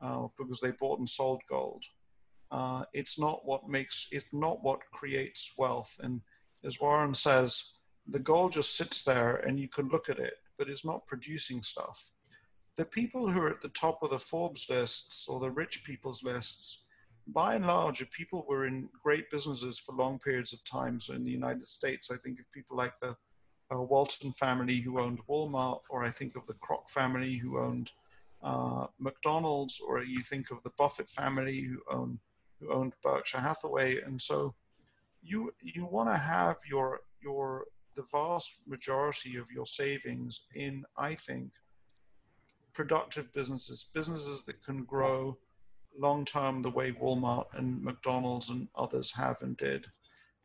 uh, because they bought and sold gold. Uh, it's not what makes it's not what creates wealth. And as Warren says, the gold just sits there and you can look at it, but it's not producing stuff. The people who are at the top of the Forbes lists or the rich people's lists, by and large, are people were in great businesses for long periods of time. So in the United States, I think of people like the uh, Walton family who owned Walmart, or I think of the Kroc family who owned uh, McDonald's, or you think of the Buffett family who own who owned Berkshire Hathaway, and so you you want to have your your the vast majority of your savings in I think productive businesses, businesses that can grow long term the way Walmart and McDonald's and others have and did.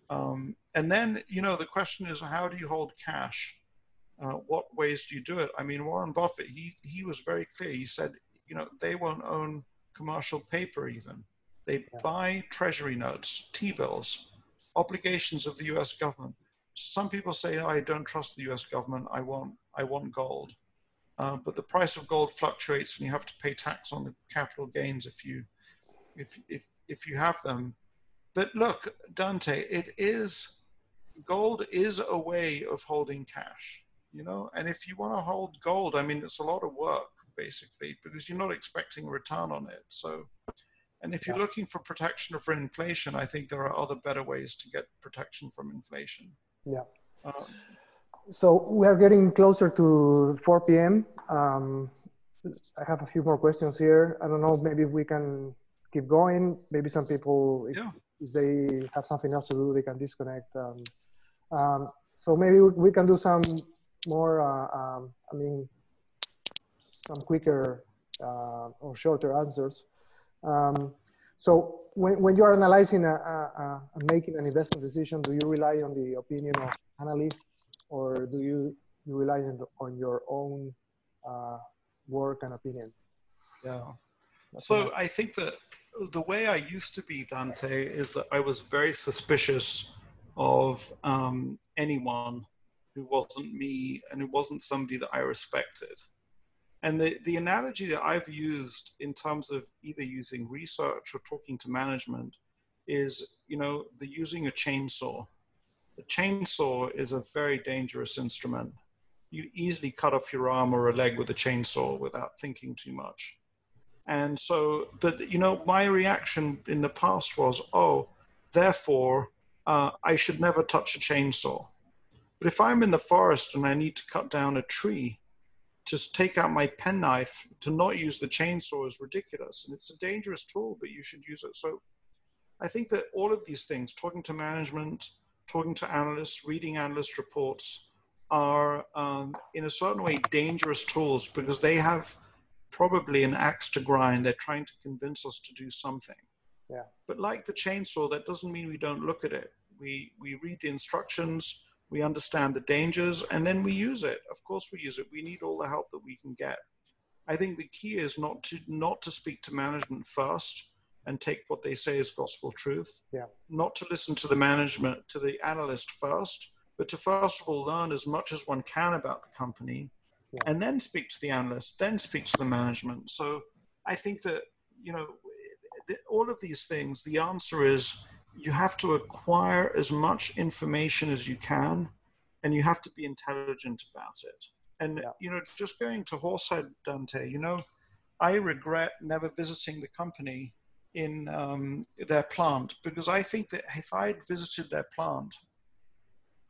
Um, and then, you know, the question is, how do you hold cash? Uh, what ways do you do it? I mean, Warren Buffett, he, he was very clear. He said, you know, they won't own commercial paper even. They Yeah. buy treasury notes, T-bills, obligations of the U.S. government. Some people say, I don't trust the U.S. government. I want, I want gold. Uh, but the price of gold fluctuates, and you have to pay tax on the capital gains if you, if if if you have them. But look, Dante, it is gold is a way of holding cash, you know. And if you want to hold gold, I mean, it's a lot of work basically because you're not expecting a return on it. So, and if you're looking for protection for inflation, I think there are other better ways to get protection from inflation. Yeah. Um, So we are getting closer to 4 p.m. Um, I have a few more questions here. I don't know, maybe we can keep going. Maybe some people, if, Yeah. if they have something else to do, they can disconnect. Um, um, so maybe we, can do some more, uh, um, I mean, some quicker uh, or shorter answers. Um, so when, when you are analyzing and making an investment decision, do you rely on the opinion of analysts or do you, you rely on, on your own uh, work and opinion? yeah. That's So I think that the way I used to be, Dante, is that I was very suspicious of um, anyone who wasn't me and who wasn't somebody that I respected. And the, the analogy that I've used in terms of either using research or talking to management is, you know, the using a chainsaw. A chainsaw is a very dangerous instrument. You easily cut off your arm or a leg with a chainsaw without thinking too much. And so, but you know, my reaction in the past was, oh, therefore, uh, I should never touch a chainsaw. But if I'm in the forest and I need to cut down a tree, to take out my penknife to not use the chainsaw is ridiculous. And it's a dangerous tool, but you should use it. So I think that all of these things, talking to management, talking to analysts, reading analyst reports, are um, in a certain way dangerous tools because they have probably an axe to grind. They're trying to convince us to do something. Yeah. But like the chainsaw, that doesn't mean we don't look at it. We we read the instructions, we understand the dangers, and then we use it. Of course, we use it. We need all the help that we can get. I think the key is not to not to speak to management first and take what they say as gospel truth. Yeah. Not to listen to the management to the analyst first, but to first of all learn as much as one can about the company, Yeah. and then speak to the analyst, then speak to the management. So I think that you know all of these things. The answer is you have to acquire as much information as you can, and you have to be intelligent about it. And Yeah. you know, just going to Horsehead, Dante. You know, I regret never visiting the company in um, their plant because I think that if I had visited their plant,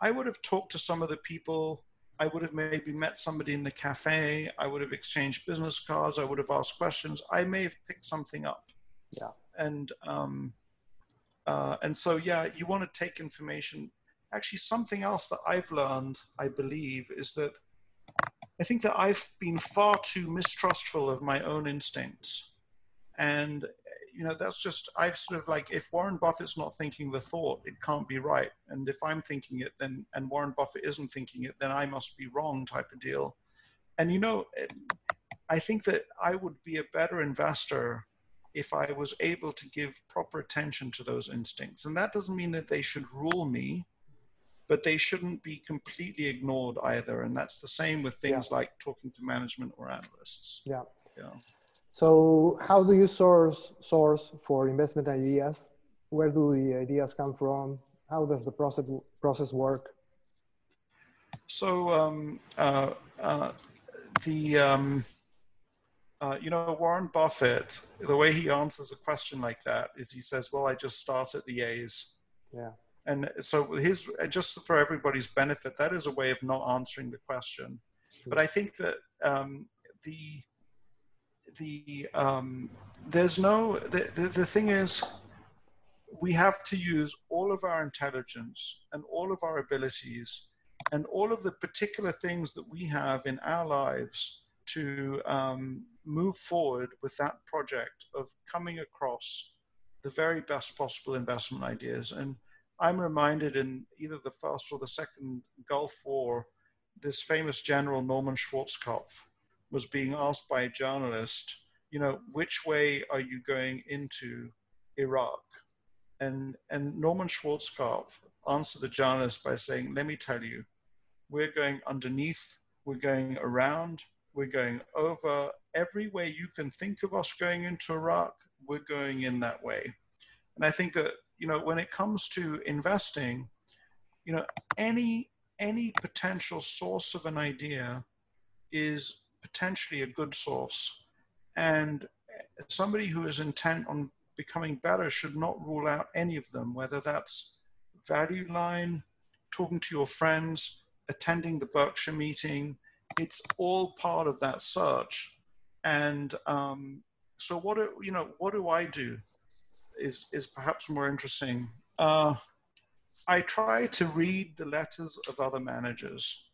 I would have talked to some of the people. I would have maybe met somebody in the cafe. I would have exchanged business cards. I would have asked questions. I may have picked something up. Yeah. And um, uh, and so yeah, you want to take information. Actually, something else that I've learned, I believe, is that I think that I've been far too mistrustful of my own instincts, and you know that's just I've sort of like if Warren Buffett's not thinking the thought, it can't be right, and if I'm thinking it, then and Warren Buffett isn't thinking it, then I must be wrong, type of deal. And you know, eh, I think that I would be a better investor if I was able to give proper attention to those instincts, and that doesn't mean that they should rule me but they shouldn't be completely ignored either. And that's the same with things like talking to management or analysts. Yeah. Yeah. So how do you source source for investment ideas? Where do the ideas come from? How does the process process work? So um, uh, uh, the um, uh, you know Warren Buffett, the way he answers a question like that is he says, "Well, I just start at the A's." Yeah. And so his just for everybody's benefit, that is a way of not answering the question. But I think that um, the the um, there's no the, the the thing is we have to use all of our intelligence and all of our abilities and all of the particular things that we have in our lives to um, move forward with that project of coming across the very best possible investment ideas. And I'm reminded in either the first or the second Gulf War, this famous general Norman Schwarzkopf was being asked by a journalist, you know, which way are you going into Iraq? And, and Norman Schwarzkopf answered the journalist by saying, let me tell you, we're going underneath, we're going around, we're going over every way you can think of us going into Iraq, we're going in that way. And I think that, you know, when it comes to investing, you know, any any potential source of an idea is potentially a good source. And somebody who is intent on becoming better should not rule out any of them, whether that's value line, talking to your friends, attending the Berkshire meeting. It's all part of that search. And um, so, what do you know? What do I do? Is is perhaps more interesting. Uh, I try to read the letters of other managers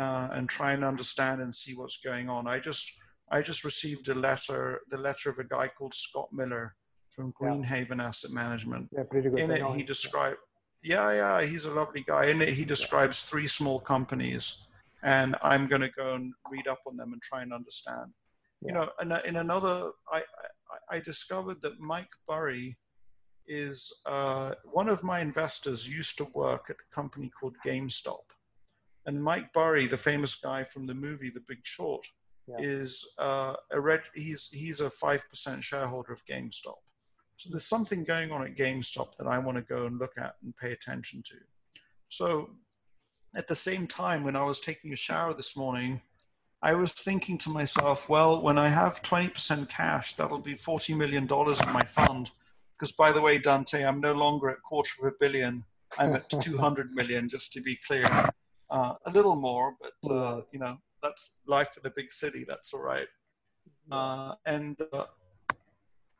uh, and try and understand and see what's going on. I just I just received a letter, the letter of a guy called Scott Miller from Greenhaven yeah. Asset Management. Yeah, pretty good. In it, he described. Yeah, yeah, he's a lovely guy. In it, he describes three small companies, and I'm going to go and read up on them and try and understand. Yeah. You know, in, in another, I, I, I discovered that Mike Burry is uh, one of my investors used to work at a company called GameStop. And Mike Burry, the famous guy from the movie The Big Short, yeah. is uh, a reg- he's he's a five percent shareholder of GameStop. So there's something going on at GameStop that I want to go and look at and pay attention to. So at the same time, when I was taking a shower this morning, I was thinking to myself, well, when I have 20% cash, that'll be $40 million in my fund. Because by the way, Dante, I'm no longer at quarter of a billion. I'm at 200 million, just to be clear. Uh, a little more, but uh, you know that's life in a big city. That's all right. Uh, and uh,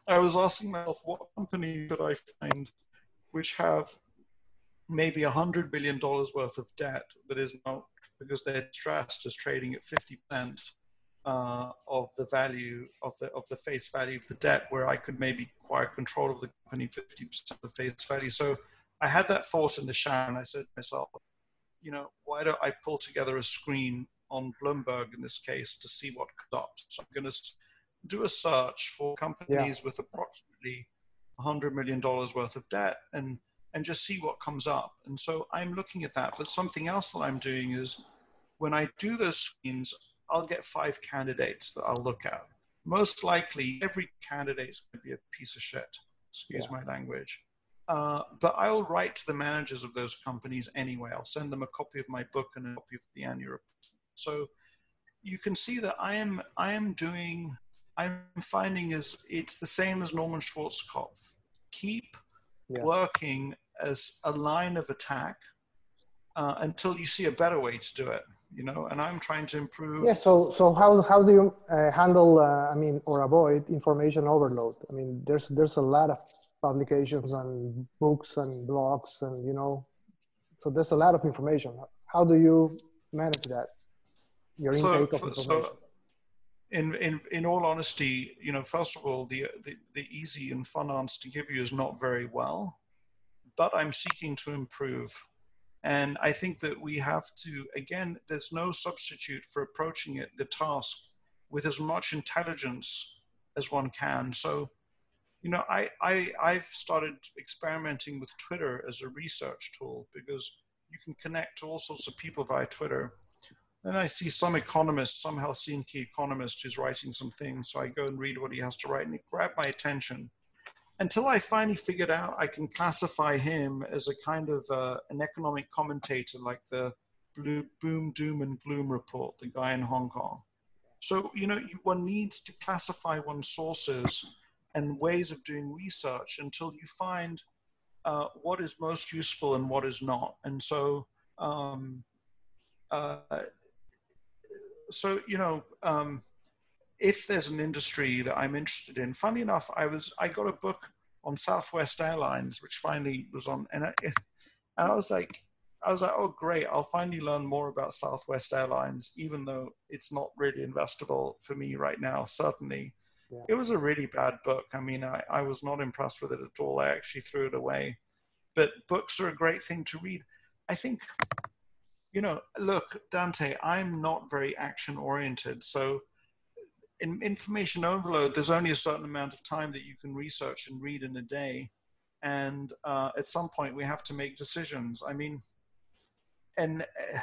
I was asking myself, what company could I find which have maybe a hundred billion dollars worth of debt that is now because they're stressed as trading at 50 percent uh, of the value of the of the face value of the debt, where I could maybe acquire control of the company 50% of the face value. So I had that thought in the shower, and I said to myself, you know, why don't I pull together a screen on Bloomberg in this case to see what comes up? So I'm going to do a search for companies yeah. with approximately 100 million dollars worth of debt, and and just see what comes up. And so I'm looking at that. But something else that I'm doing is when I do those screens, I'll get five candidates that I'll look at. Most likely, every candidate is going to be a piece of shit. Excuse yeah. my language. Uh, but I'll write to the managers of those companies anyway. I'll send them a copy of my book and a copy of the annual report. So you can see that I am I am doing I'm finding is it's the same as Norman Schwarzkopf. Keep yeah. working as a line of attack uh, until you see a better way to do it you know and i'm trying to improve yeah so so how, how do you uh, handle uh, i mean or avoid information overload i mean there's there's a lot of publications and books and blogs and you know so there's a lot of information. How do you manage that? Your so, of information so in, in, in all honesty, you know, first of all, the, the, the easy and fun answer to give you is not very well, but I'm seeking to improve. And I think that we have to, again, there's no substitute for approaching it, the task with as much intelligence as one can. So, you know, I, I, I've started experimenting with Twitter as a research tool because you can connect to all sorts of people via Twitter. And I see some economist, some Helsinki economist who's writing some things. So I go and read what he has to write and it grabbed my attention until I finally figured out I can classify him as a kind of uh, an economic commentator like the Boom, Doom, and Gloom report, the guy in Hong Kong. So, you know, one needs to classify one's sources and ways of doing research until you find uh, what is most useful and what is not. And so, um, uh, so you know, um, if there's an industry that I'm interested in, funny enough, I was I got a book on Southwest Airlines, which finally was on, and I, and I was like, I was like, oh great, I'll finally learn more about Southwest Airlines, even though it's not really investable for me right now. Certainly, yeah. it was a really bad book. I mean, I, I was not impressed with it at all. I actually threw it away. but books are a great thing to read. I think, you know, look, Dante, I'm not very action oriented. So in information overload, there's only a certain amount of time that you can research and read in a day. And uh, at some point, we have to make decisions. I mean, and uh,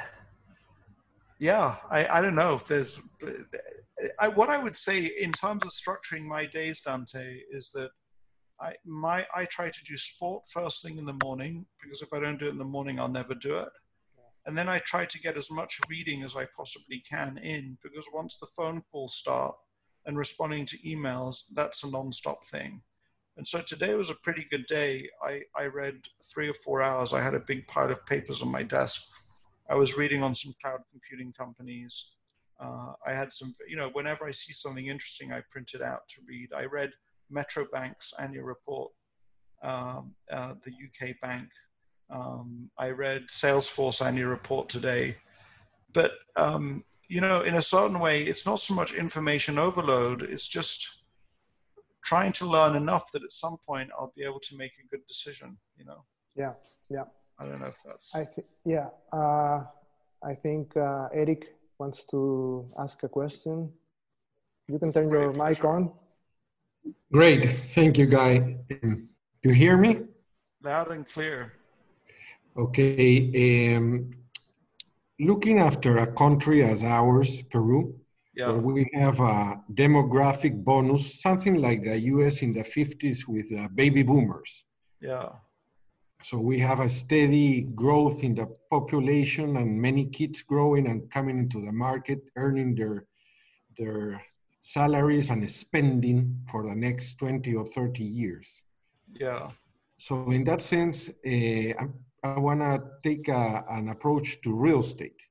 yeah, I, I don't know if there's, I, what I would say in terms of structuring my days, Dante, is that I my I try to do sport first thing in the morning because if I don't do it in the morning, I'll never do it. And then I try to get as much reading as I possibly can in because once the phone calls start and responding to emails, that's a non-stop thing. And so today was a pretty good day. I, I read three or four hours. I had a big pile of papers on my desk. I was reading on some cloud computing companies. Uh, I had some, you know, whenever I see something interesting, I print it out to read. I read Metro Bank's annual report, um, uh, the UK bank. Um, I read Salesforce annual report today. But, um, you know, in a certain way, it's not so much information overload, it's just trying to learn enough that at some point I'll be able to make a good decision, you know? Yeah, yeah. I don't know if that's. I th- yeah, uh, I think uh, Eric wants to ask a question. You can turn your mic on. Great, thank you, Guy. You hear me? Loud and clear. Okay. Um, looking after a country as ours, Peru, Yeah. where we have a demographic bonus, something like the US in the 50s with uh, baby boomers. Yeah. So we have a steady growth in the population and many kids growing and coming into the market, earning their, their salaries and spending for the next 20 or 30 years. Yeah. So in that sense, uh, I, I want to take a, an approach to real estate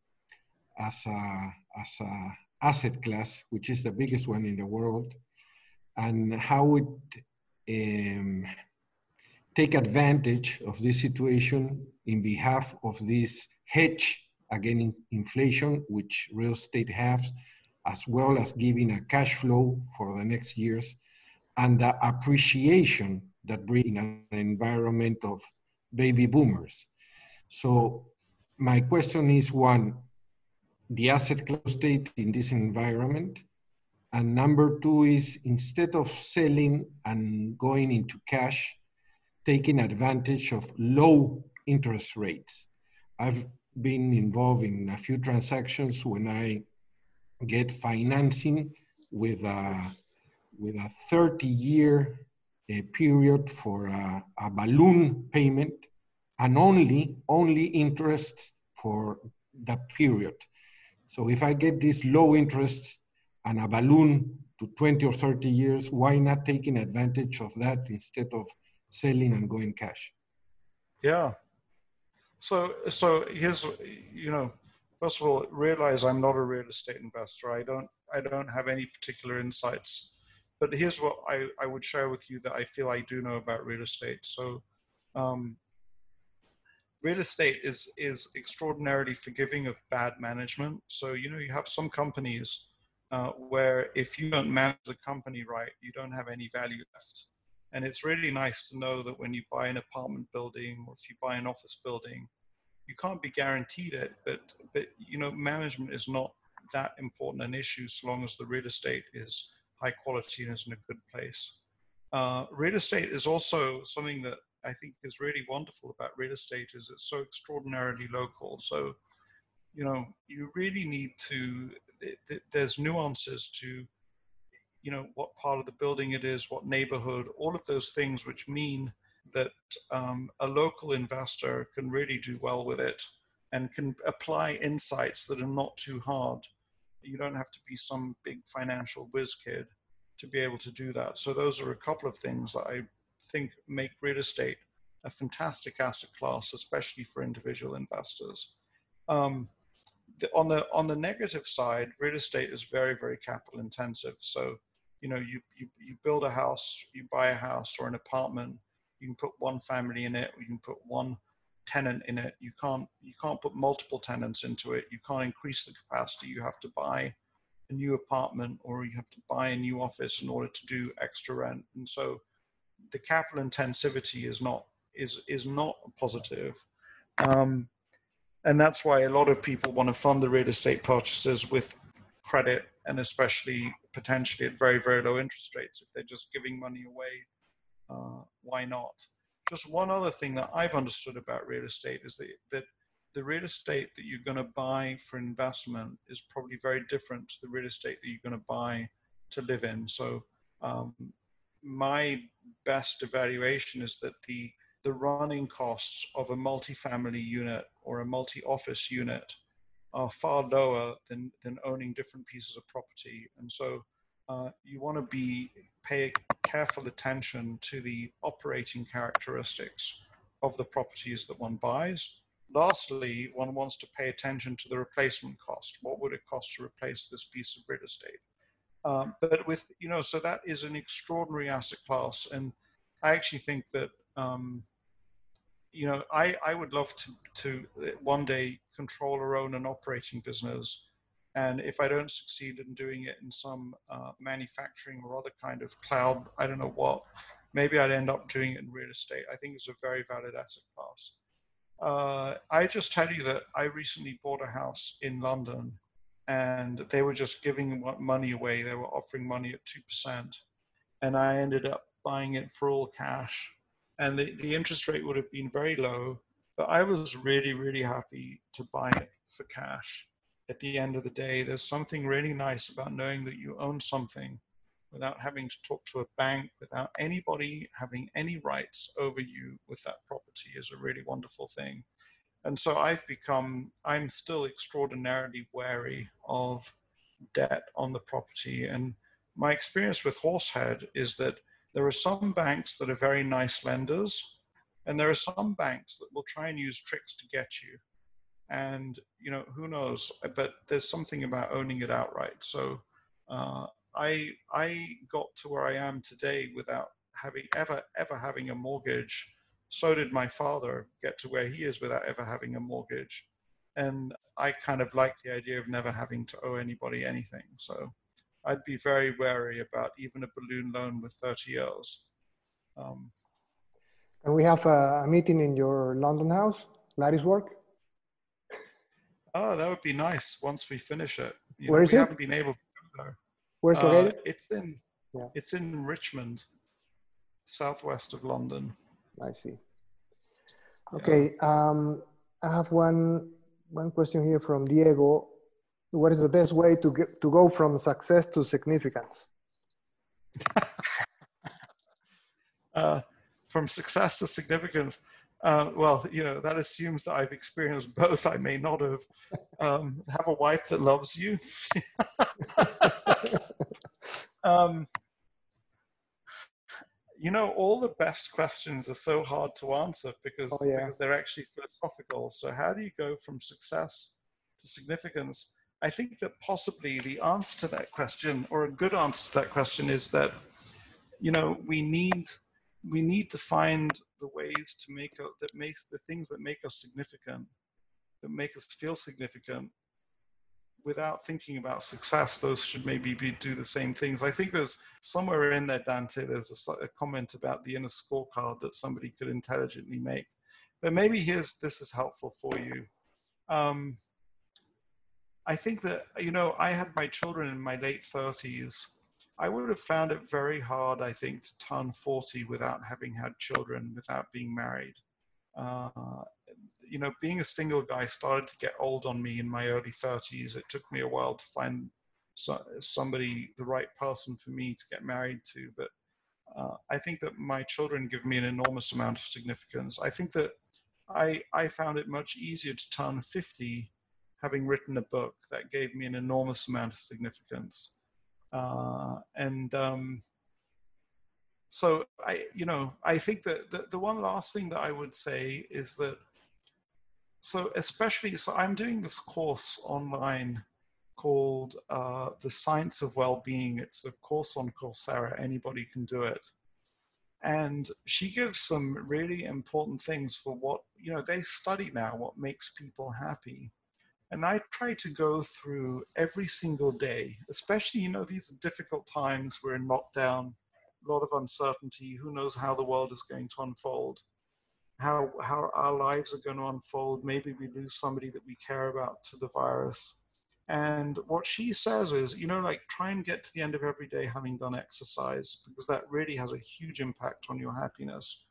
as a, as a asset class, which is the biggest one in the world, and how it um, take advantage of this situation in behalf of this hedge against inflation, which real estate has, as well as giving a cash flow for the next years, and the appreciation that bring an environment of baby boomers. So my question is one, the asset class state in this environment. And number two is instead of selling and going into cash, taking advantage of low interest rates. I've been involved in a few transactions when I get financing with a, with a 30 year uh, period for a, a balloon payment and only, only interests for the period. So if I get these low interests and a balloon to 20 or 30 years, why not taking advantage of that instead of selling and going cash? Yeah. So, so here's, you know, first of all, realize I'm not a real estate investor. I don't, I don't have any particular insights. But here's what I, I would share with you that I feel I do know about real estate. So, um, real estate is is extraordinarily forgiving of bad management. So you know you have some companies uh, where if you don't manage the company right, you don't have any value left. And it's really nice to know that when you buy an apartment building or if you buy an office building, you can't be guaranteed it, but but you know management is not that important an issue so long as the real estate is high quality and is in a good place. Uh, real estate is also something that I think is really wonderful about real estate is it's so extraordinarily local. So, you know, you really need to, there's nuances to, you know, what part of the building it is, what neighborhood, all of those things which mean that um, a local investor can really do well with it and can apply insights that are not too hard. You don't have to be some big financial whiz kid to be able to do that. So those are a couple of things that I think make real estate a fantastic asset class, especially for individual investors. Um, the, on the on the negative side, real estate is very very capital intensive. So you know you, you you build a house, you buy a house or an apartment, you can put one family in it, you can put one tenant in it. You can't you can't put multiple tenants into it. You can't increase the capacity. You have to buy a new apartment or you have to buy a new office in order to do extra rent. And so the capital intensivity is not is is not positive. Um, and that's why a lot of people want to fund the real estate purchases with credit and especially potentially at very very low interest rates. If they're just giving money away uh, why not? Just one other thing that i've understood about real estate is that, that the real estate that you're going to buy for investment is probably very different to the real estate that you're going to buy to live in. So um, my best evaluation is that the the running costs of a multifamily unit or a multi-office unit are far lower than, than owning different pieces of property. And so uh, you want to be pay careful attention to the operating characteristics of the properties that one buys. Lastly, one wants to pay attention to the replacement cost. What would it cost to replace this piece of real estate? Um, but with, you know, so that is an extraordinary asset class. And I actually think that um, you know, I, I would love to, to one day control or own an operating business. And if I don't succeed in doing it in some uh, manufacturing or other kind of cloud, I don't know what, maybe I'd end up doing it in real estate. I think it's a very valid asset class. Uh, I just tell you that I recently bought a house in London and they were just giving money away. They were offering money at 2%. And I ended up buying it for all cash and the, the interest rate would have been very low. But I was really, really happy to buy it for cash. At the end of the day, there's something really nice about knowing that you own something without having to talk to a bank, without anybody having any rights over you with that property is a really wonderful thing. And so I've become, I'm still extraordinarily wary of debt on the property. And my experience with Horsehead is that there are some banks that are very nice lenders, and there are some banks that will try and use tricks to get you. And you know, who knows? But there's something about owning it outright. So uh, I I got to where I am today without having ever ever having a mortgage. So did my father get to where he is without ever having a mortgage. And I kind of like the idea of never having to owe anybody anything. So I'd be very wary about even a balloon loan with 30 years. Um, and we have a, meeting in your London house, Larry's work. Oh, that would be nice once we finish it. You Where know, is we it? haven't been able to go there. Where's uh, It's in yeah. it's in Richmond, southwest of London. I see. Okay, yeah. um, I have one one question here from Diego what is the best way to get to go from success to significance? uh, from success to significance. Uh, well, you know that assumes that I've experienced both. I may not have. Um, have a wife that loves you. um, you know, all the best questions are so hard to answer because, oh, yeah. because they're actually philosophical. So, how do you go from success to significance? I think that possibly the answer to that question, or a good answer to that question, is that you know we need we need to find the ways to make a, that makes the things that make us significant, that make us feel significant, without thinking about success. Those should maybe be do the same things. I think there's somewhere in there, Dante. There's a, a comment about the inner scorecard that somebody could intelligently make. But maybe here's this is helpful for you. Um, I think that, you know, I had my children in my late 30s. I would have found it very hard, I think, to turn 40 without having had children, without being married. Uh, you know, being a single guy started to get old on me in my early 30s. It took me a while to find so, somebody, the right person for me to get married to. But uh, I think that my children give me an enormous amount of significance. I think that I, I found it much easier to turn 50 having written a book that gave me an enormous amount of significance. Uh, and um, so I, you know, I think that the, the one last thing that I would say is that, so especially, so I'm doing this course online called uh, The Science of Well-Being. It's a course on Coursera, anybody can do it. And she gives some really important things for what, you know, they study now what makes people happy. And I try to go through every single day, especially, you know, these are difficult times. We're in lockdown, a lot of uncertainty. Who knows how the world is going to unfold? how how our lives are going to unfold. Maybe we lose somebody that we care about to the virus. And what she says is, you know, like try and get to the end of every day having done exercise because that really has a huge impact on your happiness.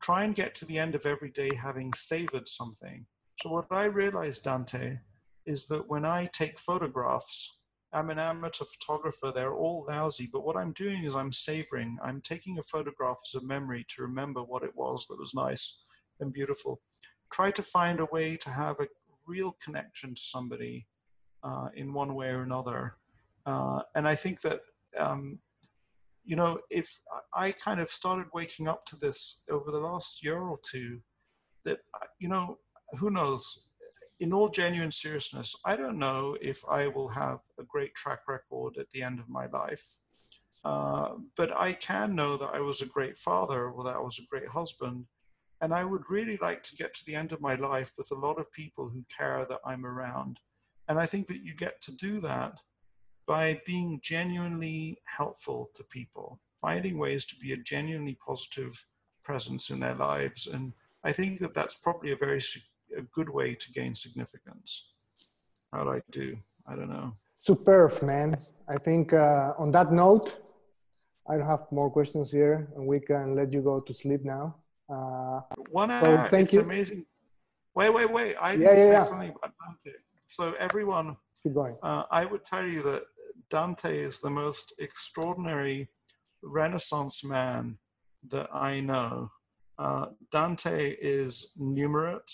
Try and get to the end of every day having savored something. So, what I realized, Dante, is that when I take photographs, I'm an amateur photographer, they're all lousy, but what I'm doing is I'm savoring. I'm taking a photograph as a memory to remember what it was that was nice and beautiful. Try to find a way to have a real connection to somebody uh, in one way or another. Uh, and I think that, um, you know, if I kind of started waking up to this over the last year or two, that, you know, who knows? In all genuine seriousness, I don't know if I will have a great track record at the end of my life. Uh, but I can know that I was a great father or that I was a great husband. And I would really like to get to the end of my life with a lot of people who care that I'm around and I think that you get to do that by being genuinely helpful to people, finding ways to be a genuinely positive presence in their lives. And I think that that's probably a very a good way to gain significance. How do I do? I don't know. Superb, man. I think uh, on that note, I don't have more questions here, and we can let you go to sleep now. Uh, One hour. So thank it's you. amazing. Wait, wait, wait. I yeah, yeah, say yeah. something about Dante. So everyone, keep going. Uh, I would tell you that Dante is the most extraordinary Renaissance man that I know. Uh, Dante is numerate.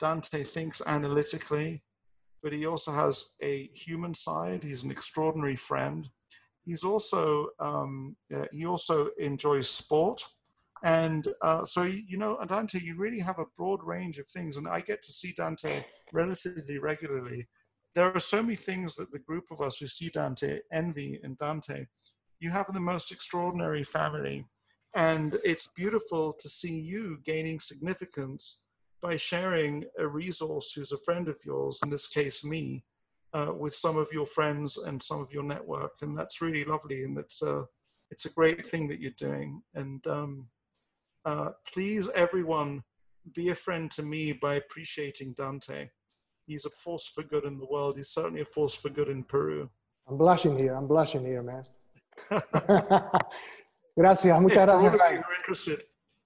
Dante thinks analytically, but he also has a human side. He's an extraordinary friend. He's also um, uh, he also enjoys sport, and uh, so you know, Dante, you really have a broad range of things, and I get to see Dante relatively regularly. There are so many things that the group of us who see Dante envy in Dante. You have the most extraordinary family, and it's beautiful to see you gaining significance by sharing a resource who's a friend of yours, in this case, me, uh, with some of your friends and some of your network, and that's really lovely, and it's a it's a great thing that you're doing. And um, uh, please, everyone, be a friend to me by appreciating Dante he's a force for good in the world. He's certainly a force for good in Peru. I'm blushing here. I'm blushing here, man. gracias, muchas gracias. You're interested.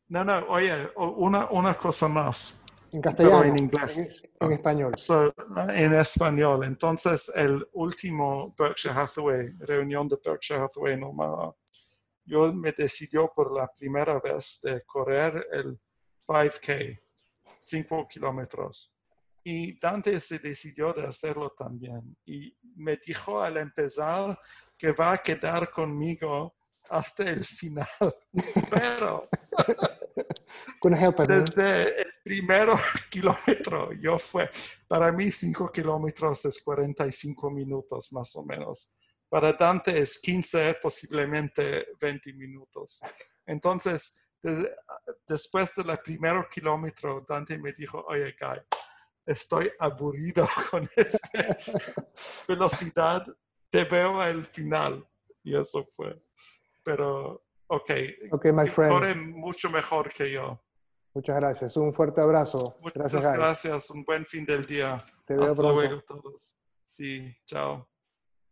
No, no, oye, una, una cosa más. En castellano. Pero en inglés. En, en español. So, en español. Entonces, el último Berkshire Hathaway, reunión de Berkshire Hathaway Omaha, yo me decidió por la primera vez de correr el 5K, 5 kilómetros. Y Dante se decidió de hacerlo también. Y me dijo al empezar que va a quedar conmigo hasta el final. Pero desde el primer kilómetro yo fue, para mí 5 kilómetros es 45 minutos más o menos. Para Dante es 15, posiblemente 20 minutos. Entonces, después del primer kilómetro, Dante me dijo, oye, Guy, estoy aburrido con esta velocidad, te veo al final. Y eso fue. Pero, ok. Ok, my friend. Corre mucho mejor que yo. Muchas gracias. Un fuerte abrazo. Muchas gracias. gracias. Un buen fin del día. Te veo Hasta pronto. luego todos. Sí, chao.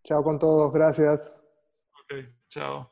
Chao con todos. Gracias. Ok, chao.